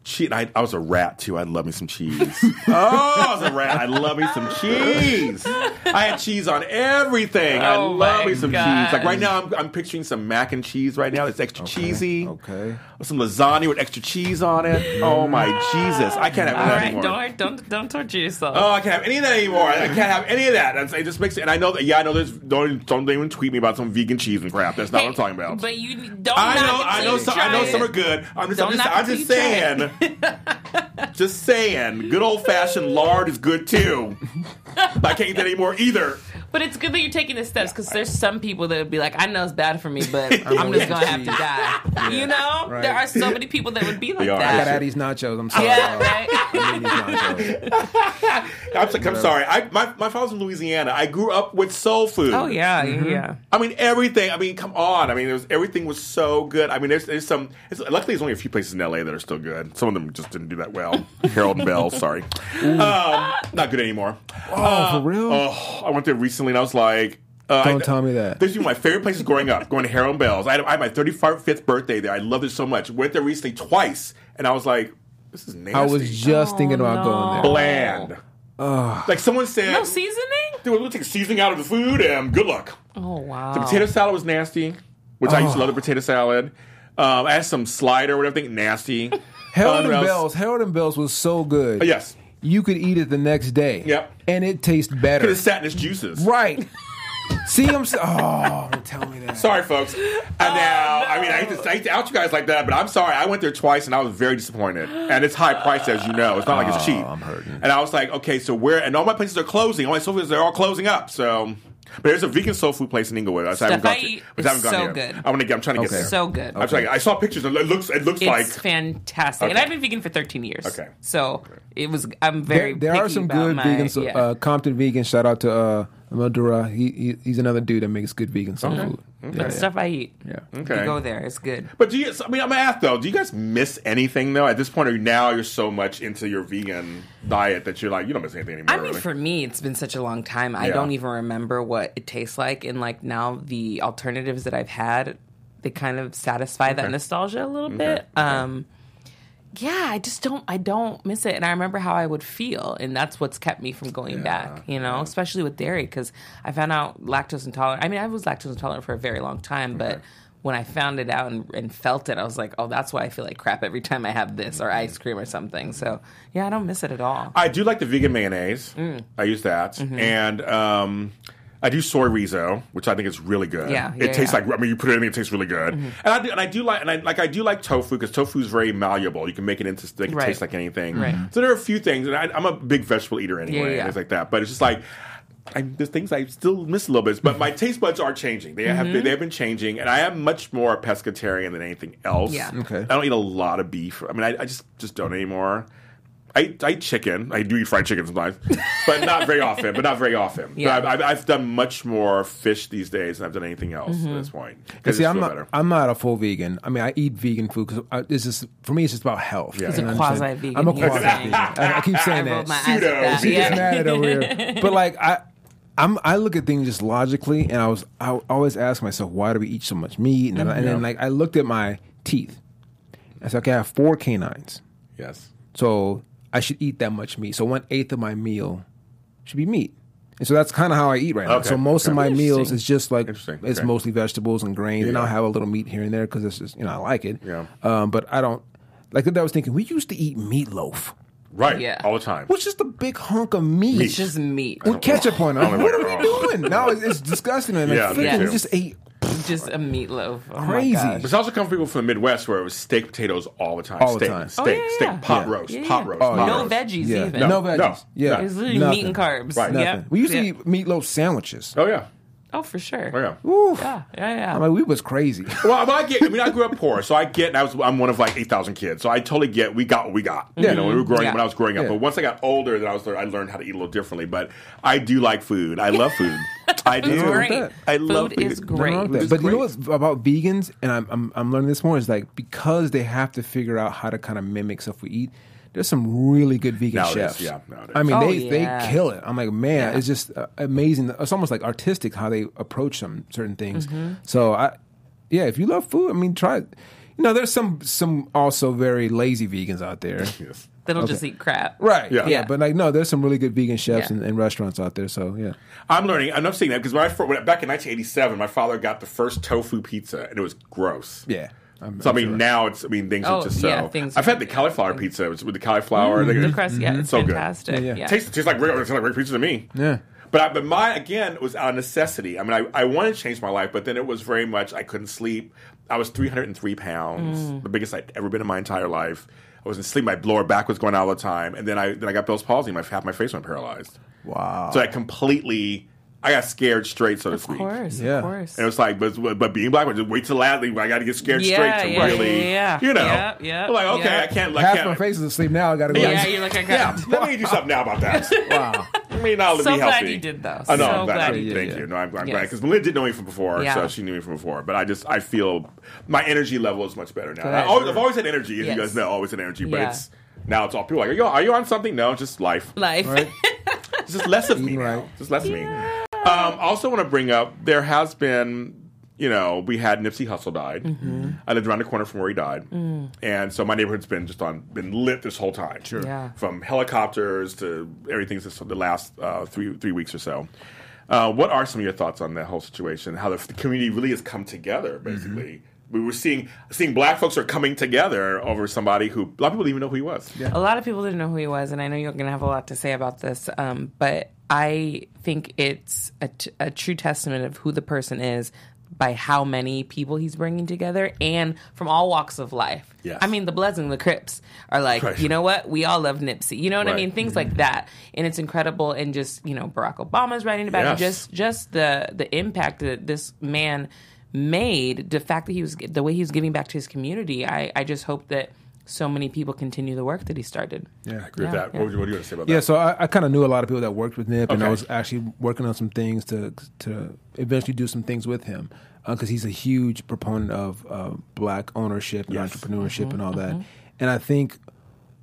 Che- I, I was a rat too. I love me some cheese. oh, I was a rat. I love me some cheese. I had cheese on everything. I Oh love me some gosh. cheese. Like right now, I'm, I'm picturing some mac and cheese right now. It's extra cheesy. Okay. Some lasagna with extra cheese on it. Oh my Jesus! I can't have All that right. anymore. Don't don't don't torture yourself. Oh, I can't have any of that anymore. I can't have any of that. That's, it just makes it. And I know that. Yeah, I know. There's don't don't even tweet me about some vegan cheese and crap. That's not what I'm talking about. But you don't. I know. I know. Some, I know some are good. I'm just. Don't I'm just, knock I'm just till just saying. Good old fashioned lard is good too. But I can't eat that anymore either. But it's good that you're taking the steps because there's some people that would be like, I know it's bad for me, but I'm just gonna have to die. You know, Right. there are so many people that would be like that. I gotta add these nachos. I'm sorry. Yeah, Uh, right. I need these nachos. I'm, like, I'm sorry. I my my father's from Louisiana. I grew up with soul food. Oh yeah, Mm-hmm. yeah. I mean everything. I mean, come on. I mean, it was, everything was so good. I mean, there's there's some. It's, luckily, there's only a few places in LA that are still good. Some of them just didn't do that well. Harold and Belle, sorry, um, not good anymore. Oh, for real? Oh, I went there recently, and I was like. Uh, Don't I, tell me that. This is my favorite places growing up, going to Harold and Belle's. I had, I had my 35th birthday there. I loved it so much. Went there recently twice, and I was like, this is nasty. I was just thinking about no. going there. bland. Like someone said, No seasoning. dude, we'll take seasoning out of the food, and good luck. Oh wow. The potato salad was nasty, which I used to love the potato salad. Um, I had some slider, whatever thing, nasty. Harold Um, and Bell's. Harold and Belle's was so good. Uh, yes. You could eat it the next day. Yep. And it tastes better. Could have sat in its juices. Right. See, I'm so. Oh, don't tell me that. Sorry, folks. And oh, now, I mean, I hate, to, I hate to out you guys like that, but I'm sorry. I went there twice and I was very disappointed. And it's high priced, as you know. It's not like it's oh, cheap. I'm hurting. And I was like, okay, so where? And all my places are closing. All my soul foods, they're all closing up. So. But there's a vegan soul food place in Inglewood. I haven't Stuff gone I to, which I haven't gone so yet. good. I want to get. I'm trying to get Okay. there. so good. I'm trying. I saw pictures. It looks. It looks It's like. fantastic, and I've been vegan for 13 years. Okay. so it was. I'm very. There, there are some good my- vegan. So, yeah. uh, Compton vegan. Shout out to uh, Madura. He, he he's another dude that makes good vegan soul food. Yeah, That's yeah. stuff I eat. Yeah. Okay. You go there. It's good. But do you? I mean, I'm gonna ask though. Do you guys miss anything though? At this point, or now you're so much into your vegan diet that you're like, you don't miss anything anymore. I mean, really. for me, it's been such a long time. I Yeah. don't even remember what it tastes like. And like now, the alternatives that I've had, they kind of satisfy that nostalgia a little Okay. bit. Um, yeah, I just don't I don't miss it and I remember how I would feel and that's what's kept me from going back, you know, especially with dairy cuz I found out lactose intolerant. I mean, I was lactose intolerant for a very long time, but when I found it out and, and felt it, I was like, "Oh, that's why I feel like crap every time I have this or ice cream or something." So, yeah, I don't miss it at all. I do like the vegan mayonnaise. Mm. I use that, Mm-hmm. and um, I do soyrizo, which I think is really good. Yeah, it tastes yeah. Mm-hmm. like I mean, you put it in, it tastes really good. And I do, and I do like, and I like, I do like tofu because tofu is very malleable. You can make it into make it Right. taste like anything. Right. So there are a few things, and I, I'm a big vegetable eater anyway, Yeah, and yeah. things like that. But it's just like. I, there's things I still miss a little bit, but my taste buds are changing. They have Mm-hmm. they have been changing, and I am much more pescatarian than anything else. Yeah. Okay. I don't eat a lot of beef. I mean, I, I just just don't anymore. I, eat- I eat chicken. I do eat fried chicken sometimes, but not very often. But not very often. Yeah. But I've, I've, I've done much more fish these days than I've done anything else Mm-hmm. at this point. Because see, I'm not. I'm not a full vegan. I mean, I eat vegan food because it's just for me. It's just about health. Yeah. He's a You know what I'm saying? quasi-vegan. I'm a He's quasi vegan. I, I keep saying I that. my Pseudo. at that. She She gets mad over here. But like I, I'm I look at things just logically, and I was I always ask myself, why do we eat so much meat? And, then, and then like I looked at my teeth. I said, okay, I have four canines, yes. so I should eat that much meat. So one eighth of my meal should be meat. And so that's kind of how I eat right now. Okay. So most of my meals is just like Interesting. it's Okay. mostly vegetables and grains, and I'll have a little meat here and there because it's just you know I like it. Yeah. Um, but I don't like that. I was thinking we used to eat meatloaf, Right. Yeah. All the time. which is the big hunk of meat. It's just meat. with ketchup on it. I What are we doing? Now it's, it's disgusting. Man. Like, Yeah, we just ate. Just a meatloaf. Oh my Crazy. gosh. But it's also come from people from the Midwest where it was steak potatoes all the time. All the steak, time. Steak, Oh, yeah, steak, yeah. pot Yeah. roast, Yeah, pot roast. Oh, pot no roast. veggies Yeah. even. No, No, veggies. no, yeah, no. It's literally Nothing. meat and carbs. Right. Nothing. Yeah. We used to Yeah. eat meatloaf sandwiches. Oh yeah. Oh, for sure. Oh yeah. Oof. Yeah, yeah, yeah. I mean, we was crazy. Well, but I get. I mean, I grew up poor, so I get. And I was. I'm one of like eight thousand kids, so I totally get. We got what we got. You know, when we were growing. Yeah. When I was growing up, Yeah. but once I got older, then I was. I learned how to eat a little differently. But I do like food. I love food. I do. It's great. that. I love food. is great. wrong with that. It's But you know what's about vegans, and I'm, I'm I'm learning this more is like because they have to figure out how to kind of mimic stuff we eat. There's some really good vegan Nowadays, chefs. yeah, nowadays. I mean, Oh, they yeah. they kill it. I'm like, man, Yeah. it's just uh, amazing. It's almost like artistic how they approach some certain things. Mm-hmm. So I, yeah, if you love food, I mean, try it. You know, there's some some also very lazy vegans out there. Yes. That'll just eat crap. Right. Yeah. Yeah. Yeah. But like, no, there's some really good vegan chefs Yeah. and, and restaurants out there. So yeah. I'm learning. I'm not seeing that because when I fir- back in 1987, my father got the first tofu pizza, and it was gross. Yeah. I'm- So I I'm mean, sure. now it's. I mean, things are Oh, just yeah, so. things I've are- had the cauliflower pizza with the cauliflower. They- The crust, yeah, it's So good. fantastic. Yeah, Yeah, yeah. Tastes, tastes like regular, tastes like regular pizza to me. Yeah. But I, but mine again was out of necessity. I mean, I, I wanted to change my life, but then it was very much I couldn't sleep. I was 303 pounds, Mm. the biggest I'd ever been in my entire life. I wasn't sleep. My lower back was going out all the time, and then I then I got Bell's palsy. My half my face went paralyzed. Wow. So I completely I got scared straight, so to speak. Of course, Yeah. of course. And it was like, but but being black, just wait till last. I got to get scared Yeah, straight to yeah, really, yeah, yeah. you know. Yeah, yeah, I'm like, okay, yeah. I can't. I Half can't. my face is asleep now. I got to go. yeah, you're like, I Yeah, got let me do something now about that. wow. I mean, I'll So be glad healthy. you did, though. I know. So I'm glad. glad I- you thank did. you. No, I'm, I'm Yes. glad because Melinda didn't know me from before, Yeah. so she knew me from before. But I just I feel my energy level is much better now. I always, I've always had energy, as Yes. you guys know, always had energy. But Yeah. it's now it's all people are like, are you, are you on something? No, just life. life. It's just less of me Eating now. right. Just less of me. Um, also want to bring up there has been, you know, we had Nipsey Hussle died. Mm-hmm. I lived around the corner from where he died, Mm. and so my neighborhood's been just on been lit this whole time. Sure. Yeah. From helicopters to everything since the last uh, three three weeks or so. Uh, what are some of your thoughts on that whole situation? How the, the community really has come together, basically. We were seeing seeing black folks are coming together over somebody who a lot of people didn't even know who he was. Yeah. A lot of people didn't know who he was, and I know you're going to have a lot to say about this. Um, but I think it's a, t- a true testament of who the person is by how many people he's bringing together, and from all walks of life. Yes. I mean, the Bloods and the Crips are like, Right. you know what? We all love Nipsey. You know what I mean? Things mm-hmm. like that, and it's incredible. And just you know, Barack Obama's writing about it. Just just the the impact that this man made, the fact that he was the way he was giving back to his community. I I just hope that so many people continue the work that he started. Yeah. I agree with that. yeah. What, what do you want to say about Yeah, that? so I, I kind of knew a lot of people that worked with Nip, and I was actually working on some things to to eventually do some things with him because he's a huge proponent of uh, black ownership and Yes. entrepreneurship and all that. And I think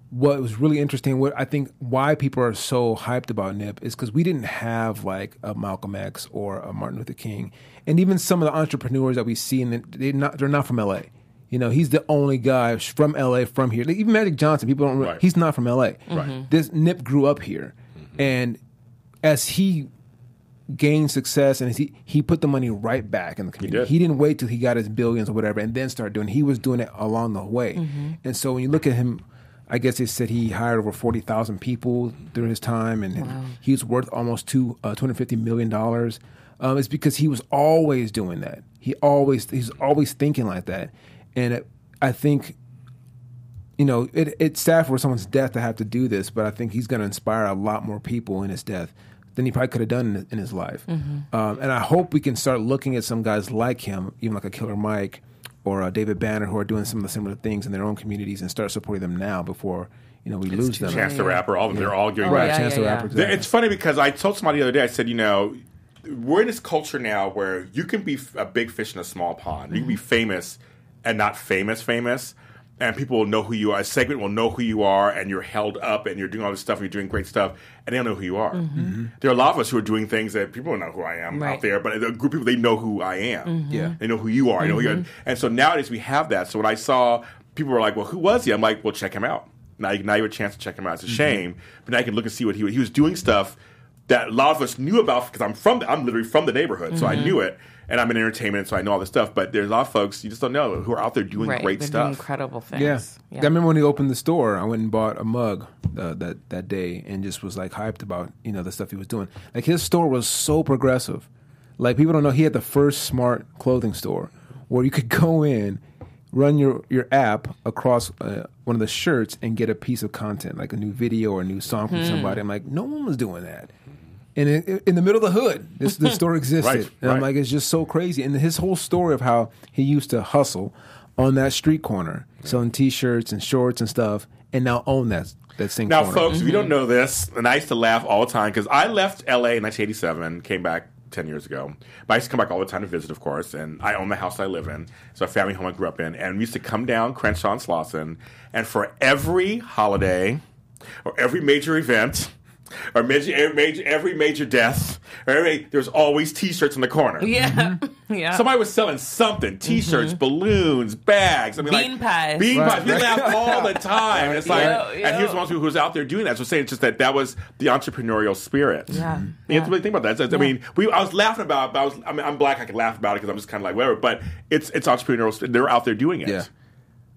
what was really interesting, what I think why people are so hyped about Nip is because we didn't have like a Malcolm X or a Martin Luther King, and even some of the entrepreneurs that we see, and they're not they're not from L.A. You know, he's the only guy from LA from here. Like, even Magic Johnson, people don't. Re- Right. He's not from LA. Right. This Nip grew up here, and as he gained success and he he put the money right back in the community. did. He, didn't wait till he got his billions or whatever and then start doing. He was doing it along the way. And so when you look at him, I guess they said he hired over forty thousand people during his time, and he was worth almost two uh, two hundred fifty million dollars. Um, it's because he was always doing that. He always he's always thinking like that, and it, I think you know, it, it's sad for someone's death to have to do this, but I think he's going to inspire a lot more people in his death than he probably could have done in, in his life. Um, and I hope we can start looking at some guys like him, even like a Killer Mike or uh, David Banner, who are doing some of the similar things in their own communities, and start supporting them now before you know we lose them. Chance the Rapper, all of them, they're all getting Oh, Right, yeah, Chance yeah, the yeah. Rapper. Exactly. It's funny because I told somebody the other day, I said, you know, we're in this culture now where you can be a big fish in a small pond. You can be Mm-hmm. famous and not famous, famous. And people will know who you are. A segment will know who you are, and you're held up, and you're doing all this stuff, and you're doing great stuff, and they don't know who you are. There are a lot of us who are doing things that people don't know who I am Mm-hmm. Right. out there, but a group of people they know who I am. Mm-hmm. Yeah. They know who you are. I know who you are. And so nowadays we have that. So when I saw people were like, "Well, who was he?" I'm like, "Well, check him out." Now, you, now you have a chance to check him out. It's a shame, but now you can look and see what he was. He was doing stuff that a lot of us knew about because I'm from. The, I'm literally from the neighborhood, so I knew it, and I'm in entertainment, so I know all this stuff. But there's a lot of folks you just don't know who are out there doing right. great They're stuff. doing incredible things. Yeah. Yeah. I remember when he opened the store, I went and bought a mug uh, that that day and just was like hyped about you know the stuff he was doing. Like his store was so progressive. Like people don't know he had the first smart clothing store where you could go in, run your your app across uh, one of the shirts and get a piece of content like a new video or a new song from somebody. I'm like, no one was doing that. And in, in the middle of the hood, this the store existed. Right, and I'm right. like, it's just so crazy. And his whole story of how he used to hustle on that street corner, selling T-shirts and shorts and stuff, and now own that that same Now, corner. folks, if you don't mm-hmm. know this, and I used to laugh all the time because I left LA in 1987, came back 10 years ago. But I used to come back all the time to visit, of course, and I own the house I live in. So a family home I grew up in. And we used to come down Crenshaw and Slauson, and for every holiday or every major event, or major, every major, every major death, or every, there's always T-shirts in the corner. Yeah. Mm-hmm. yeah. Somebody was selling something: T-shirts, mm-hmm. balloons, bags. I mean, Bean like pies. bean Right, pies. We laugh all the time. It's like, Yo, and yo. he was one who was out there doing that. So saying it's just that that was the entrepreneurial spirit. Yeah, mm-hmm. you yeah. have to really think about that. I mean, we I was laughing about. But I was. I mean, I'm black. I can laugh about it because I'm just kind of like whatever. But it's it's entrepreneurial. They're out there doing it. Yeah.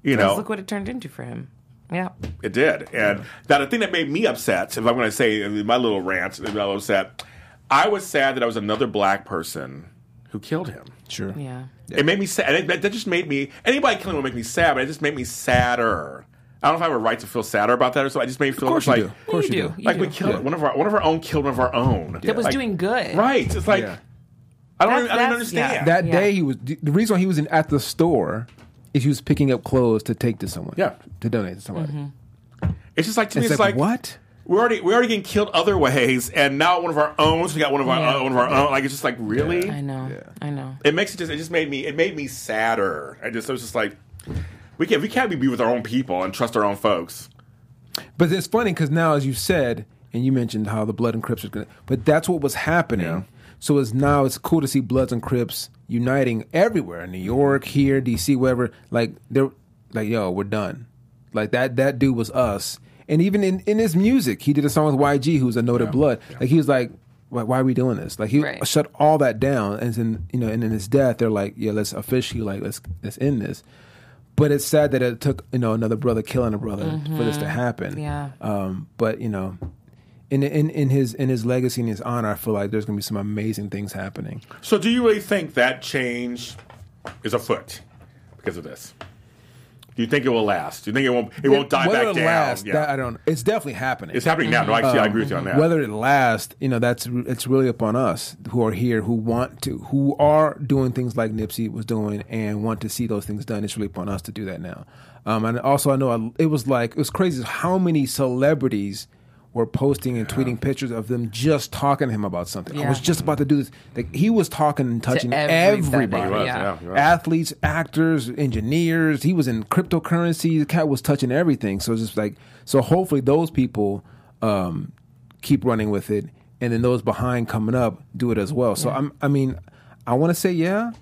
You know, Look what it turned into for him. Yeah. it did. And now the thing that made me upset, if I'm going to say my little rant, I was upset. I was sad that I was another black person who killed him. sure, Yeah. It made me sad. and it- That, that just made me. Anybody killing would make me sad, but it just made me sadder. I don't know if I have a right to feel sadder about that or so. I just made me feel of course like you do. Of course you you do. do. You like we do. killed Yeah. one of our one of our own killed one of our own That was Like, doing good. right. It's like Yeah. I don't. That's- even, I don't that's- understand. yeah. That Yeah. day he was the reason why he was in, at the store is he was picking up clothes to take to someone. Yeah. to donate to somebody. Mm-hmm. It's just like to me. It's, It's, like, like, what? We're already we're already getting killed other ways, and now one of our own. So we got one of our Yeah. own, one of our own. Like it's just like really. I know. Yeah. I know. It makes it just. It just made me. It made me sadder. I just. I was just like, we can't. We can't be with our own people and trust our own folks. But it's funny because now, as you said, and you mentioned how the Blood and Crips was going to, but that's what was happening. Yeah. So it's now it's cool to see Bloods and Crips uniting everywhere in New York, here, DC, wherever. Like they're like, yo, we're done. Like that. That dude was us. And even in, in his music, he did a song with YG, who's a noted Blood. Like he was like, why, why are we doing this? Like he Right. shut all that down. And then you know, and in his death, they're like, yeah, let's officially like let's let's end this. But it's sad that it took you know another brother killing a brother for this to happen. Yeah. Um, but you know, in in in his in his legacy and his honor, I feel like there's gonna be some amazing things happening. So, do you really think that change is afoot because of this? Do you think it will last? Do you think it won't? It won't die Whether back it down. lasts, yeah. that I don't. It's definitely happening. it's happening now. No, actually, I agree with you on that. Whether it lasts, you know, that's it's really upon us who are here, who want to, who are doing things like Nipsey was doing, and want to see those things done. It's really upon us to do that now. Um, and also, I know I, it was like it was crazy how many celebrities were posting and tweeting pictures of them just talking to him about something. I Yeah. was just about to do this. Like he was talking and touching everybody. everybody. He was, Yeah. yeah, he was. Athletes, actors, engineers. He was in cryptocurrency. The cat was touching everything. So it's just like so. Hopefully, those people um, keep running with it, and then those behind coming up do it as well. So I'm. I mean, I want to say yeah.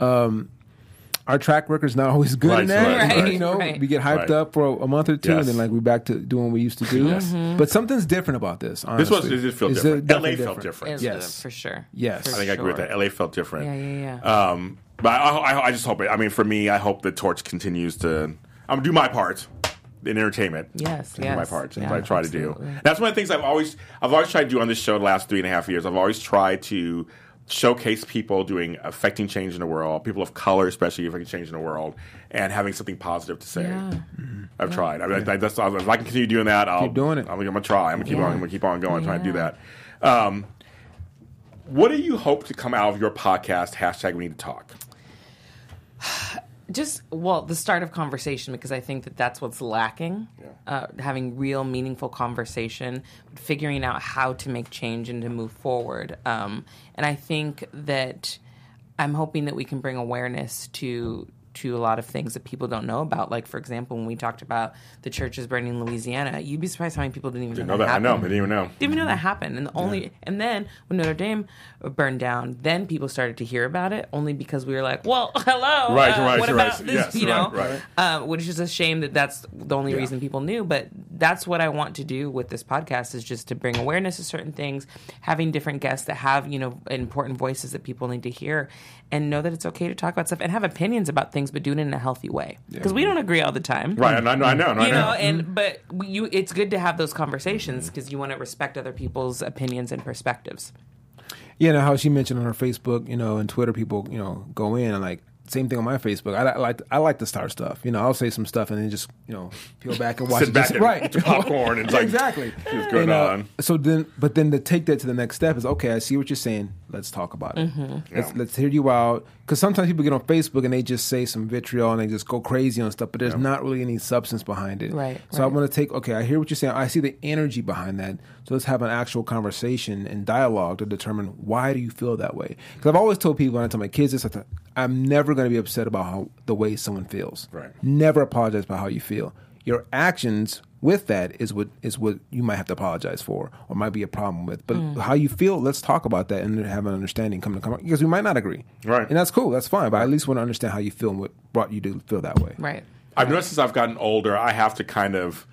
Um, our track record's not always good Right, in that. right, right. you know, Right. we get hyped Right. up for a month or two, Yes. and then like we're back to doing what we used to do. Mm-hmm. But something's different about this. This Honestly. was it did feel It's, uh, different. LA definitely felt different. Is Yes. for sure. Yes. For I think I agree with that. LA felt different. Yeah, yeah, yeah. Um, but I, I, I just hope it. I mean, for me, I hope the torch continues to. I'm gonna do my part in entertainment. Yes, I do my part. That's Yeah, what I try to do. That's one of the things I've always I've always tried to do on this show the last three and a half years. I've always tried to showcase people doing affecting change in the world, people of color, especially affecting change in the world, and having something positive to say. Yeah. I've tried. I mean, I, that's, if I can continue doing that, I'll Keep doing it. I'm, gonna try. I'm gonna keep Yeah. on. I'm gonna keep on going, trying to do that. Um, what do you hope to come out of your podcast? Hashtag We Need to Talk. Just well the start of conversation because i think that that's what's lacking uh, having real meaningful conversation figuring out how to make change and to move forward. Um, and i think that i'm hoping that we can bring awareness to to a lot of things that people don't know about like for example when we talked about the churches burning in louisiana you'd be surprised how many people didn't even Didn't know, that. I know. Happened didn't even know. didn't even know that happened. And the only and then when Notre Dame burned down, then people started to hear about it only because we were like, well, hello, Right, uh, right, what right. about this? Yes, you know, right. Uh, which is a shame that that's the only Yeah. reason people knew. But that's what I want to do with this podcast is just to bring awareness to certain things, having different guests that have you know important voices that people need to hear, and know that it's okay to talk about stuff and have opinions about things, but do it in a healthy way because we don't agree all the time, Right, and I know, I know, I you know. know, and but you, it's good to have those conversations because you want to respect other people's opinions and perspectives. Yeah, know how she mentioned on her Facebook, you know, and Twitter, people, you know, go in and like same thing on my Facebook. I, I like I like to start stuff. You know, I'll say some stuff and then just you know peel back and watch Sit it. back Just- and right, eat your popcorn and it's like, exactly. what's going And, uh, on? So then, but then to take that to the next step is okay. I see what you're saying. Let's talk about it. Mm-hmm. Let's, Yeah. let's hear you out. Because sometimes people get on Facebook and they just say some vitriol and they just go crazy on stuff, but there's not really any substance behind it. Right, So I want to take. Okay, I hear what you're saying. I see the energy behind that. So let's have an actual conversation and dialogue to determine why do you feel that way. Because I've always told people when I tell my kids this, I thought, I'm never going to be upset about how the way someone feels. Right. Never apologize about how you feel. Your actions with that is what is what you might have to apologize for or might be a problem with. But Mm. how you feel, let's talk about that and have an understanding come to come because we might not agree. Right. And that's cool. That's fine. But I at least want to understand how you feel and what brought you to feel that way. Right. I've noticed as I've gotten older, I have to kind of.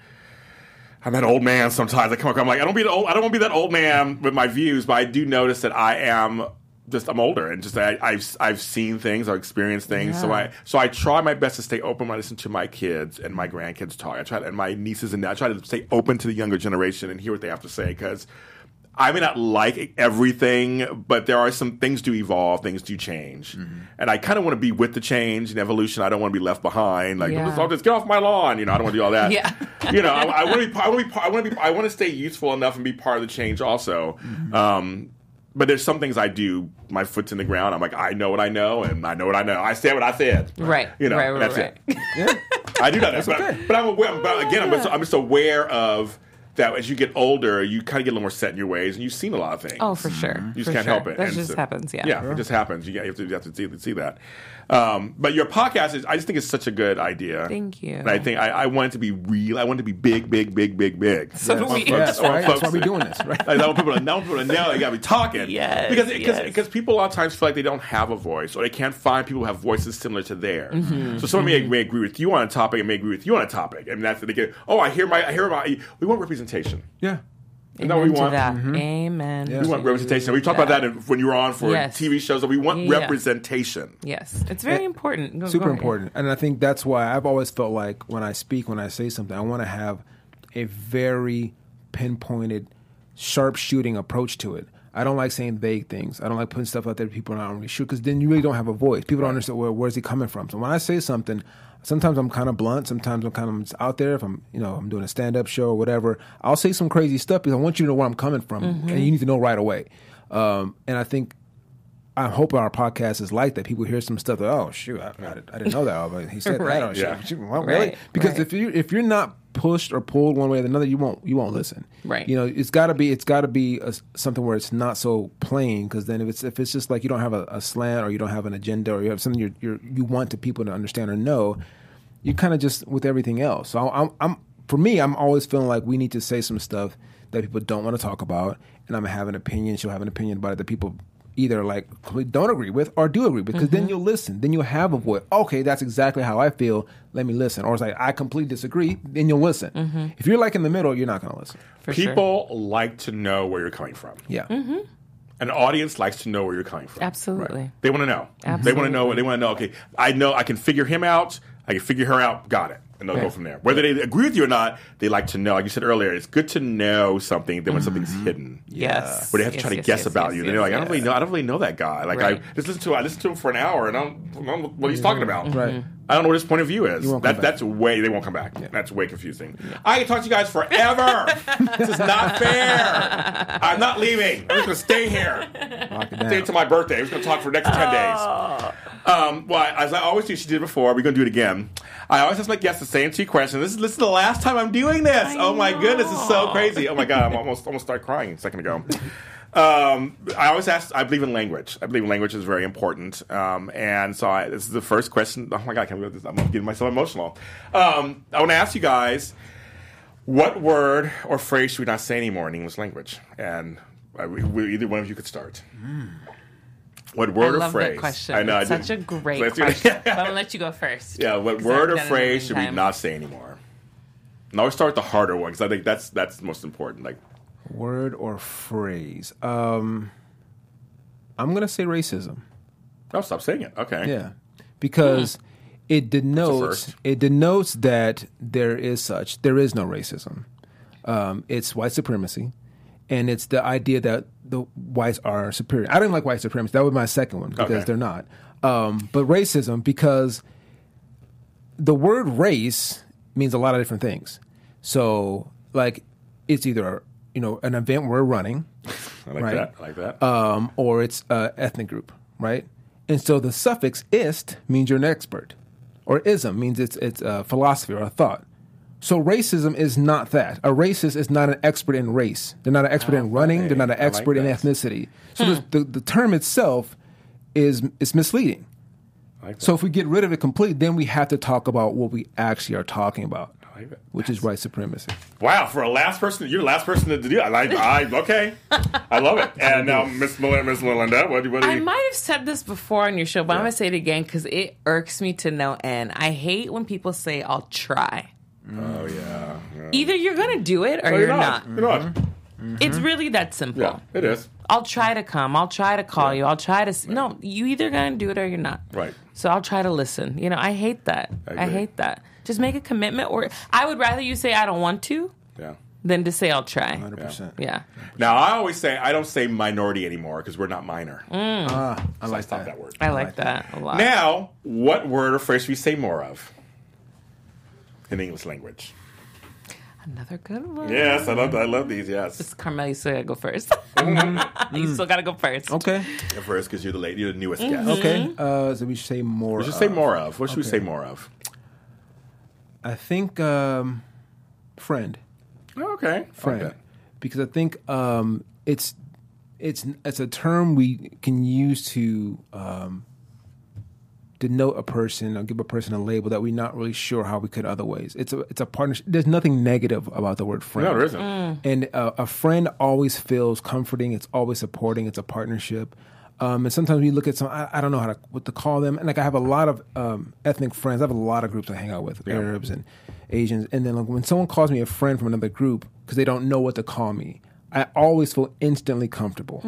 I'm that old man sometimes. I come up, I'm like, I don't be the old, I don't want to be that old man with my views, but I do notice that I am just I'm older and just I, I've I've seen things, I've experienced things, so I so I try my best to stay open when I listen to my kids and my grandkids talk. I try to, and my nieces and I try to stay open to the younger generation and hear what they have to say because. I may not like everything, but there are some things do evolve, things do change, and I kind of want to be with the change and evolution. I don't want to be left behind. Like, Yeah. all just get off my lawn. You know, I don't want to do all that. Yeah. you know, I, I want to be. I want to be. I want to be. I want to stay useful enough and be part of the change also. Um, but there's some things I do. My foot's in the ground. I'm like, I know what I know, and I know what I know. I said what I said. Right. You know, Right, right, that's right. it. Yeah. I do know that, but, but I'm aware. But again, I'm, just, I'm just aware of that. As you get older, you kind of get a little more set in your ways, and you've seen a lot of things. Oh, for sure. You just For can't sure. help it. That And just so- happens. Yeah. Yeah, it just happens. You, get, you, have to, you have to see, see that. Um, but your podcast is, I just think it's such a good idea. Thank you. And I think I, I want it to be real. I want it to be big, big, big, big, big. So do we. folks- Yes, I want. That's why we're doing this, right? Like, I want people to, I want people to know they got to be talking. Yes, Because because yes. because people a lot of times feel like they don't have a voice or they can't find people who have voices similar to theirs. Mm-hmm. So someone may, may agree with you on a topic and may agree with you on a topic. I mean, that's they get. Oh, I hear my. I hear about. We want representation. Yeah. Isn't that what we Amen to want? that. Mm-hmm. Amen. Yeah. We want representation. We talked about that when you were on for Yes. TV shows. That we want Yeah. representation. Yes, it's very important. Go- super go important and i think that's why i've always felt like when i speak when i say something i want to have a very pinpointed sharp shooting approach to it i don't like saying vague things i don't like putting stuff out there that people are not really sure because then you really don't have a voice people don't understand where where's he coming from so when i say something sometimes i'm kind of blunt sometimes i'm kind of out there if i'm you know i'm doing a stand-up show or whatever i'll say some crazy stuff because i want you to know where i'm coming from and you need to know right away um, and i think I hope our podcast is like that. People hear some stuff. That, oh shoot, I, I, I didn't know that. Oh, but he said Right. that. Oh, Yeah. shoot, well, really? Because right. if you if you're not pushed or pulled one way or another, you won't you won't listen. Right. You know, it's got to be it's got to be a, something where it's not so plain. Because then if it's if it's just like you don't have a, a slant or you don't have an agenda or you have something you're, you're you want to people to understand or know, you kind of just with everything else. So I'm, I'm for me, I'm always feeling like we need to say some stuff that people don't want to talk about, and I'm gonna have an opinion. She'll have an opinion about it that people either like completely don't agree with or do agree with because Mm-hmm. then you'll listen then you'll have a voice okay that's exactly how i feel let me listen or it's like i completely disagree then you'll listen if you're like in the middle you're not going to listen For sure. People like to know where you're coming from. yeah mm-hmm. An audience likes to know where you're coming from. Absolutely. They want to know. absolutely. They want to know. They want to know. Okay, I know. I can figure him out. I can figure her out. Got it. And they'll go from there. Whether they agree with you or not, they like to know. Like you said earlier, it's good to know something than when something's hidden. Yes. Where they have to Yes, try to yes, guess yes, about yes, you. yes, They're like, I don't really know. I don't really know that guy. Like Right. I just listen to. I listen to him for an hour, and I don't, I don't know what he's talking about. Right. Mm-hmm. I don't know what his point of view is. That, that's way. They won't come back. Yeah. That's way confusing. I can talk to you guys forever. this is not fair. I'm not leaving. I'm just gonna stay here Lock it stay until my birthday. We're going to talk for the next 10 days. Oh. Um, well, as I always do, she did it before. We're going to do it again. I always ask my guests the same two questions. This is, this is the last time I'm doing this. oh my goodness, it's so crazy. Oh my God, I'm almost almost started crying a second ago. Um, I always ask. I believe in language. I believe language is very important. Um, and so I, this is the first question. Oh my God, I can't believe this. I'm getting myself emotional. Um, I want to ask you guys, what word or phrase should we not say anymore in English language? And uh, we, we, either one of you could start. What I word or love phrase? that question. I know. I it's such a great Let's- question. but I'm gonna let you go first. yeah. What word or done it a phrase should we not say anymore? And always start with the harder one because I think that's that's the most important. Like, word or phrase um i'm going to say racism oh, stop saying it. Okay. Yeah, because it denotes it denotes that there is such there is no racism. Um, it's white supremacy, and it's the idea that the whites are superior. I didn't like white supremacy. That was my second one because Okay. they're not. Um, but racism because the word race means a lot of different things. So like it's either you know an event we're running I like Right. that. I like that. um, or it's uh, ethnic group, right? And so the suffix ist means you're an expert, or ism means it's it's a philosophy or a thought. So racism is not that. A racist is not an expert in race. They're not an expert in ah, running. They're not an I like expert in ethnicity. So hmm. the, the, the term itself is is misleading. I like. So if we get rid of it completely, then we have to talk about what we actually are talking about, like that. which is white supremacy. Wow, for a last person, you're the last person to do. it. I like. I okay. I love it. And now, Miss Melinda, Miss Melinda, what do what do I you? might have said this before on your show, but I'm gonna say it again because it irks me to no end. I hate when people say "I'll try." Oh yeah. yeah. Either you're gonna do it or No, you're, not. You're not. Mm-hmm. Mm-hmm. It's really that simple. Yeah, it is. I'll try to come. I'll try to call you. I'll try to. s No, you either gonna do it or you're not. Right. So I'll try to listen. You know, I hate that. I I, hate that. Just make a commitment, or I would rather you say I don't want to Yeah. than to say I'll try. 100%. Yeah. Now I always say I don't say minority anymore because we're not minor. Mm. Ah, I I like stop that. that word. I like that a lot. Now, what word or phrase should we say more of in the English language? Another good one. Yes, I love. I love these. Yes, Karmel, you still gotta go 1st you still gotta go first. Okay. At first because you're the lady, you're the newest guest. Okay. Uh, so we should say more. We should say more of. What should we say more of? I think um, friend, Oh, okay, friend, that. because I think um, it's it's it's a term we can use to um, denote a person or give a person a label that we're not really sure how we could otherwise. It's a it's a partnership. There's nothing negative about the word friend. No, there isn't. And uh, a friend always feels comforting. It's always supporting. It's a partnership. Um, and sometimes we look at some. I, I don't know how to what to call them. And like I have a lot of um, ethnic friends. I have a lot of groups I hang out with, Arabs and Asians. And then like when someone calls me a friend from another group because they don't know what to call me, I always feel instantly comfortable.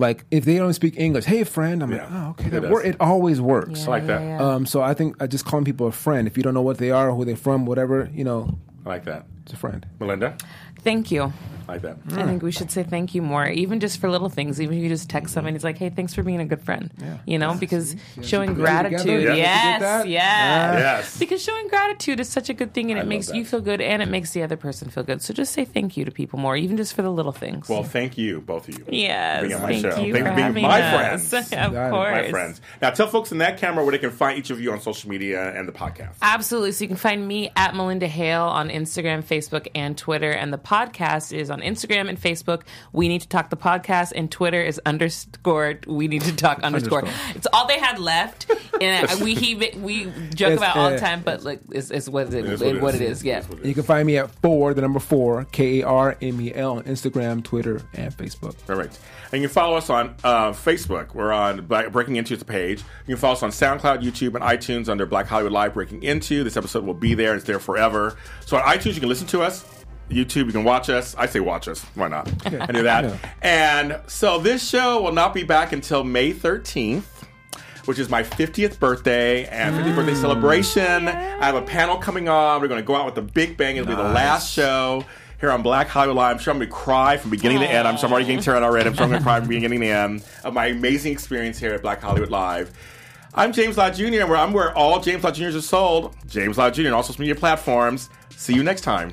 Like if they don't speak English, hey friend, I'm Yeah. like, oh okay, It that does. wor- it always works. I like that. Yeah, yeah. Um, so I think I just calling people a friend. If you don't know what they are, who they're from, whatever, you know, I like that. it's a friend. Melinda, Thank you. I like that. I think we should say thank you more, even just for little things. Even if you just text someone, it's like, "Hey, thanks for being a good friend." You know, because showing Put that together. gratitude, Yeah. yes, Did you get that? yes, Yes. because showing gratitude is such a good thing, and I it makes that. you feel good, and it makes the other person feel good. So just say thank you to people more, even just for the little things. Well, thank you, both of you. yes, being on my thank show. you Thank for being my us. friends. of course, My friends. Now, tell folks in that camera where they can find each of you on social media and the podcast. Absolutely. So you can find me at Melinda Hale on Instagram, Facebook, and Twitter, and the podcast is on Instagram and Facebook. We need to talk the podcast, and Twitter is underscored. We need to talk underscore. It's all they had left, and we he, we joke It's, about all the time, but like it's, it's what it, It is what, what it it is. is. Yeah. It is You can find me at four, the number four, K A R M E L on Instagram, Twitter, and Facebook. Perfect. And you can follow us on uh, Facebook. We're on Black, Breaking Into the page. You can follow us on SoundCloud, YouTube, and iTunes under Black Hollywood Live Breaking Into. This episode will be there. It's there forever. So on iTunes, you can listen to us. YouTube, you can watch us. I say watch us. Why not? I do that. Yeah. And so this show will not be back until May 13th. Which is my 50th birthday and 50th birthday celebration. I have a panel coming on. We're going to go out with a big bang. It'll be the last show here on Black Hollywood Live. I'm sure I'm going to cry from beginning to end. I'm sure I'm already getting teared already. I'm sure I'm going to cry from beginning to end of my amazing experience here at Black Hollywood Live. I'm James Law Jr., and where I'm where all James Law Jr.'s are sold. James Law Jr. on all social media platforms. See you next time.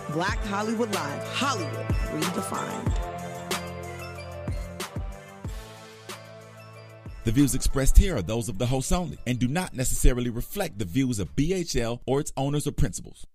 Black Hollywood Live, Hollywood redefined. The views expressed here are those of the host only and do not necessarily reflect the views of BHL or its owners or principals.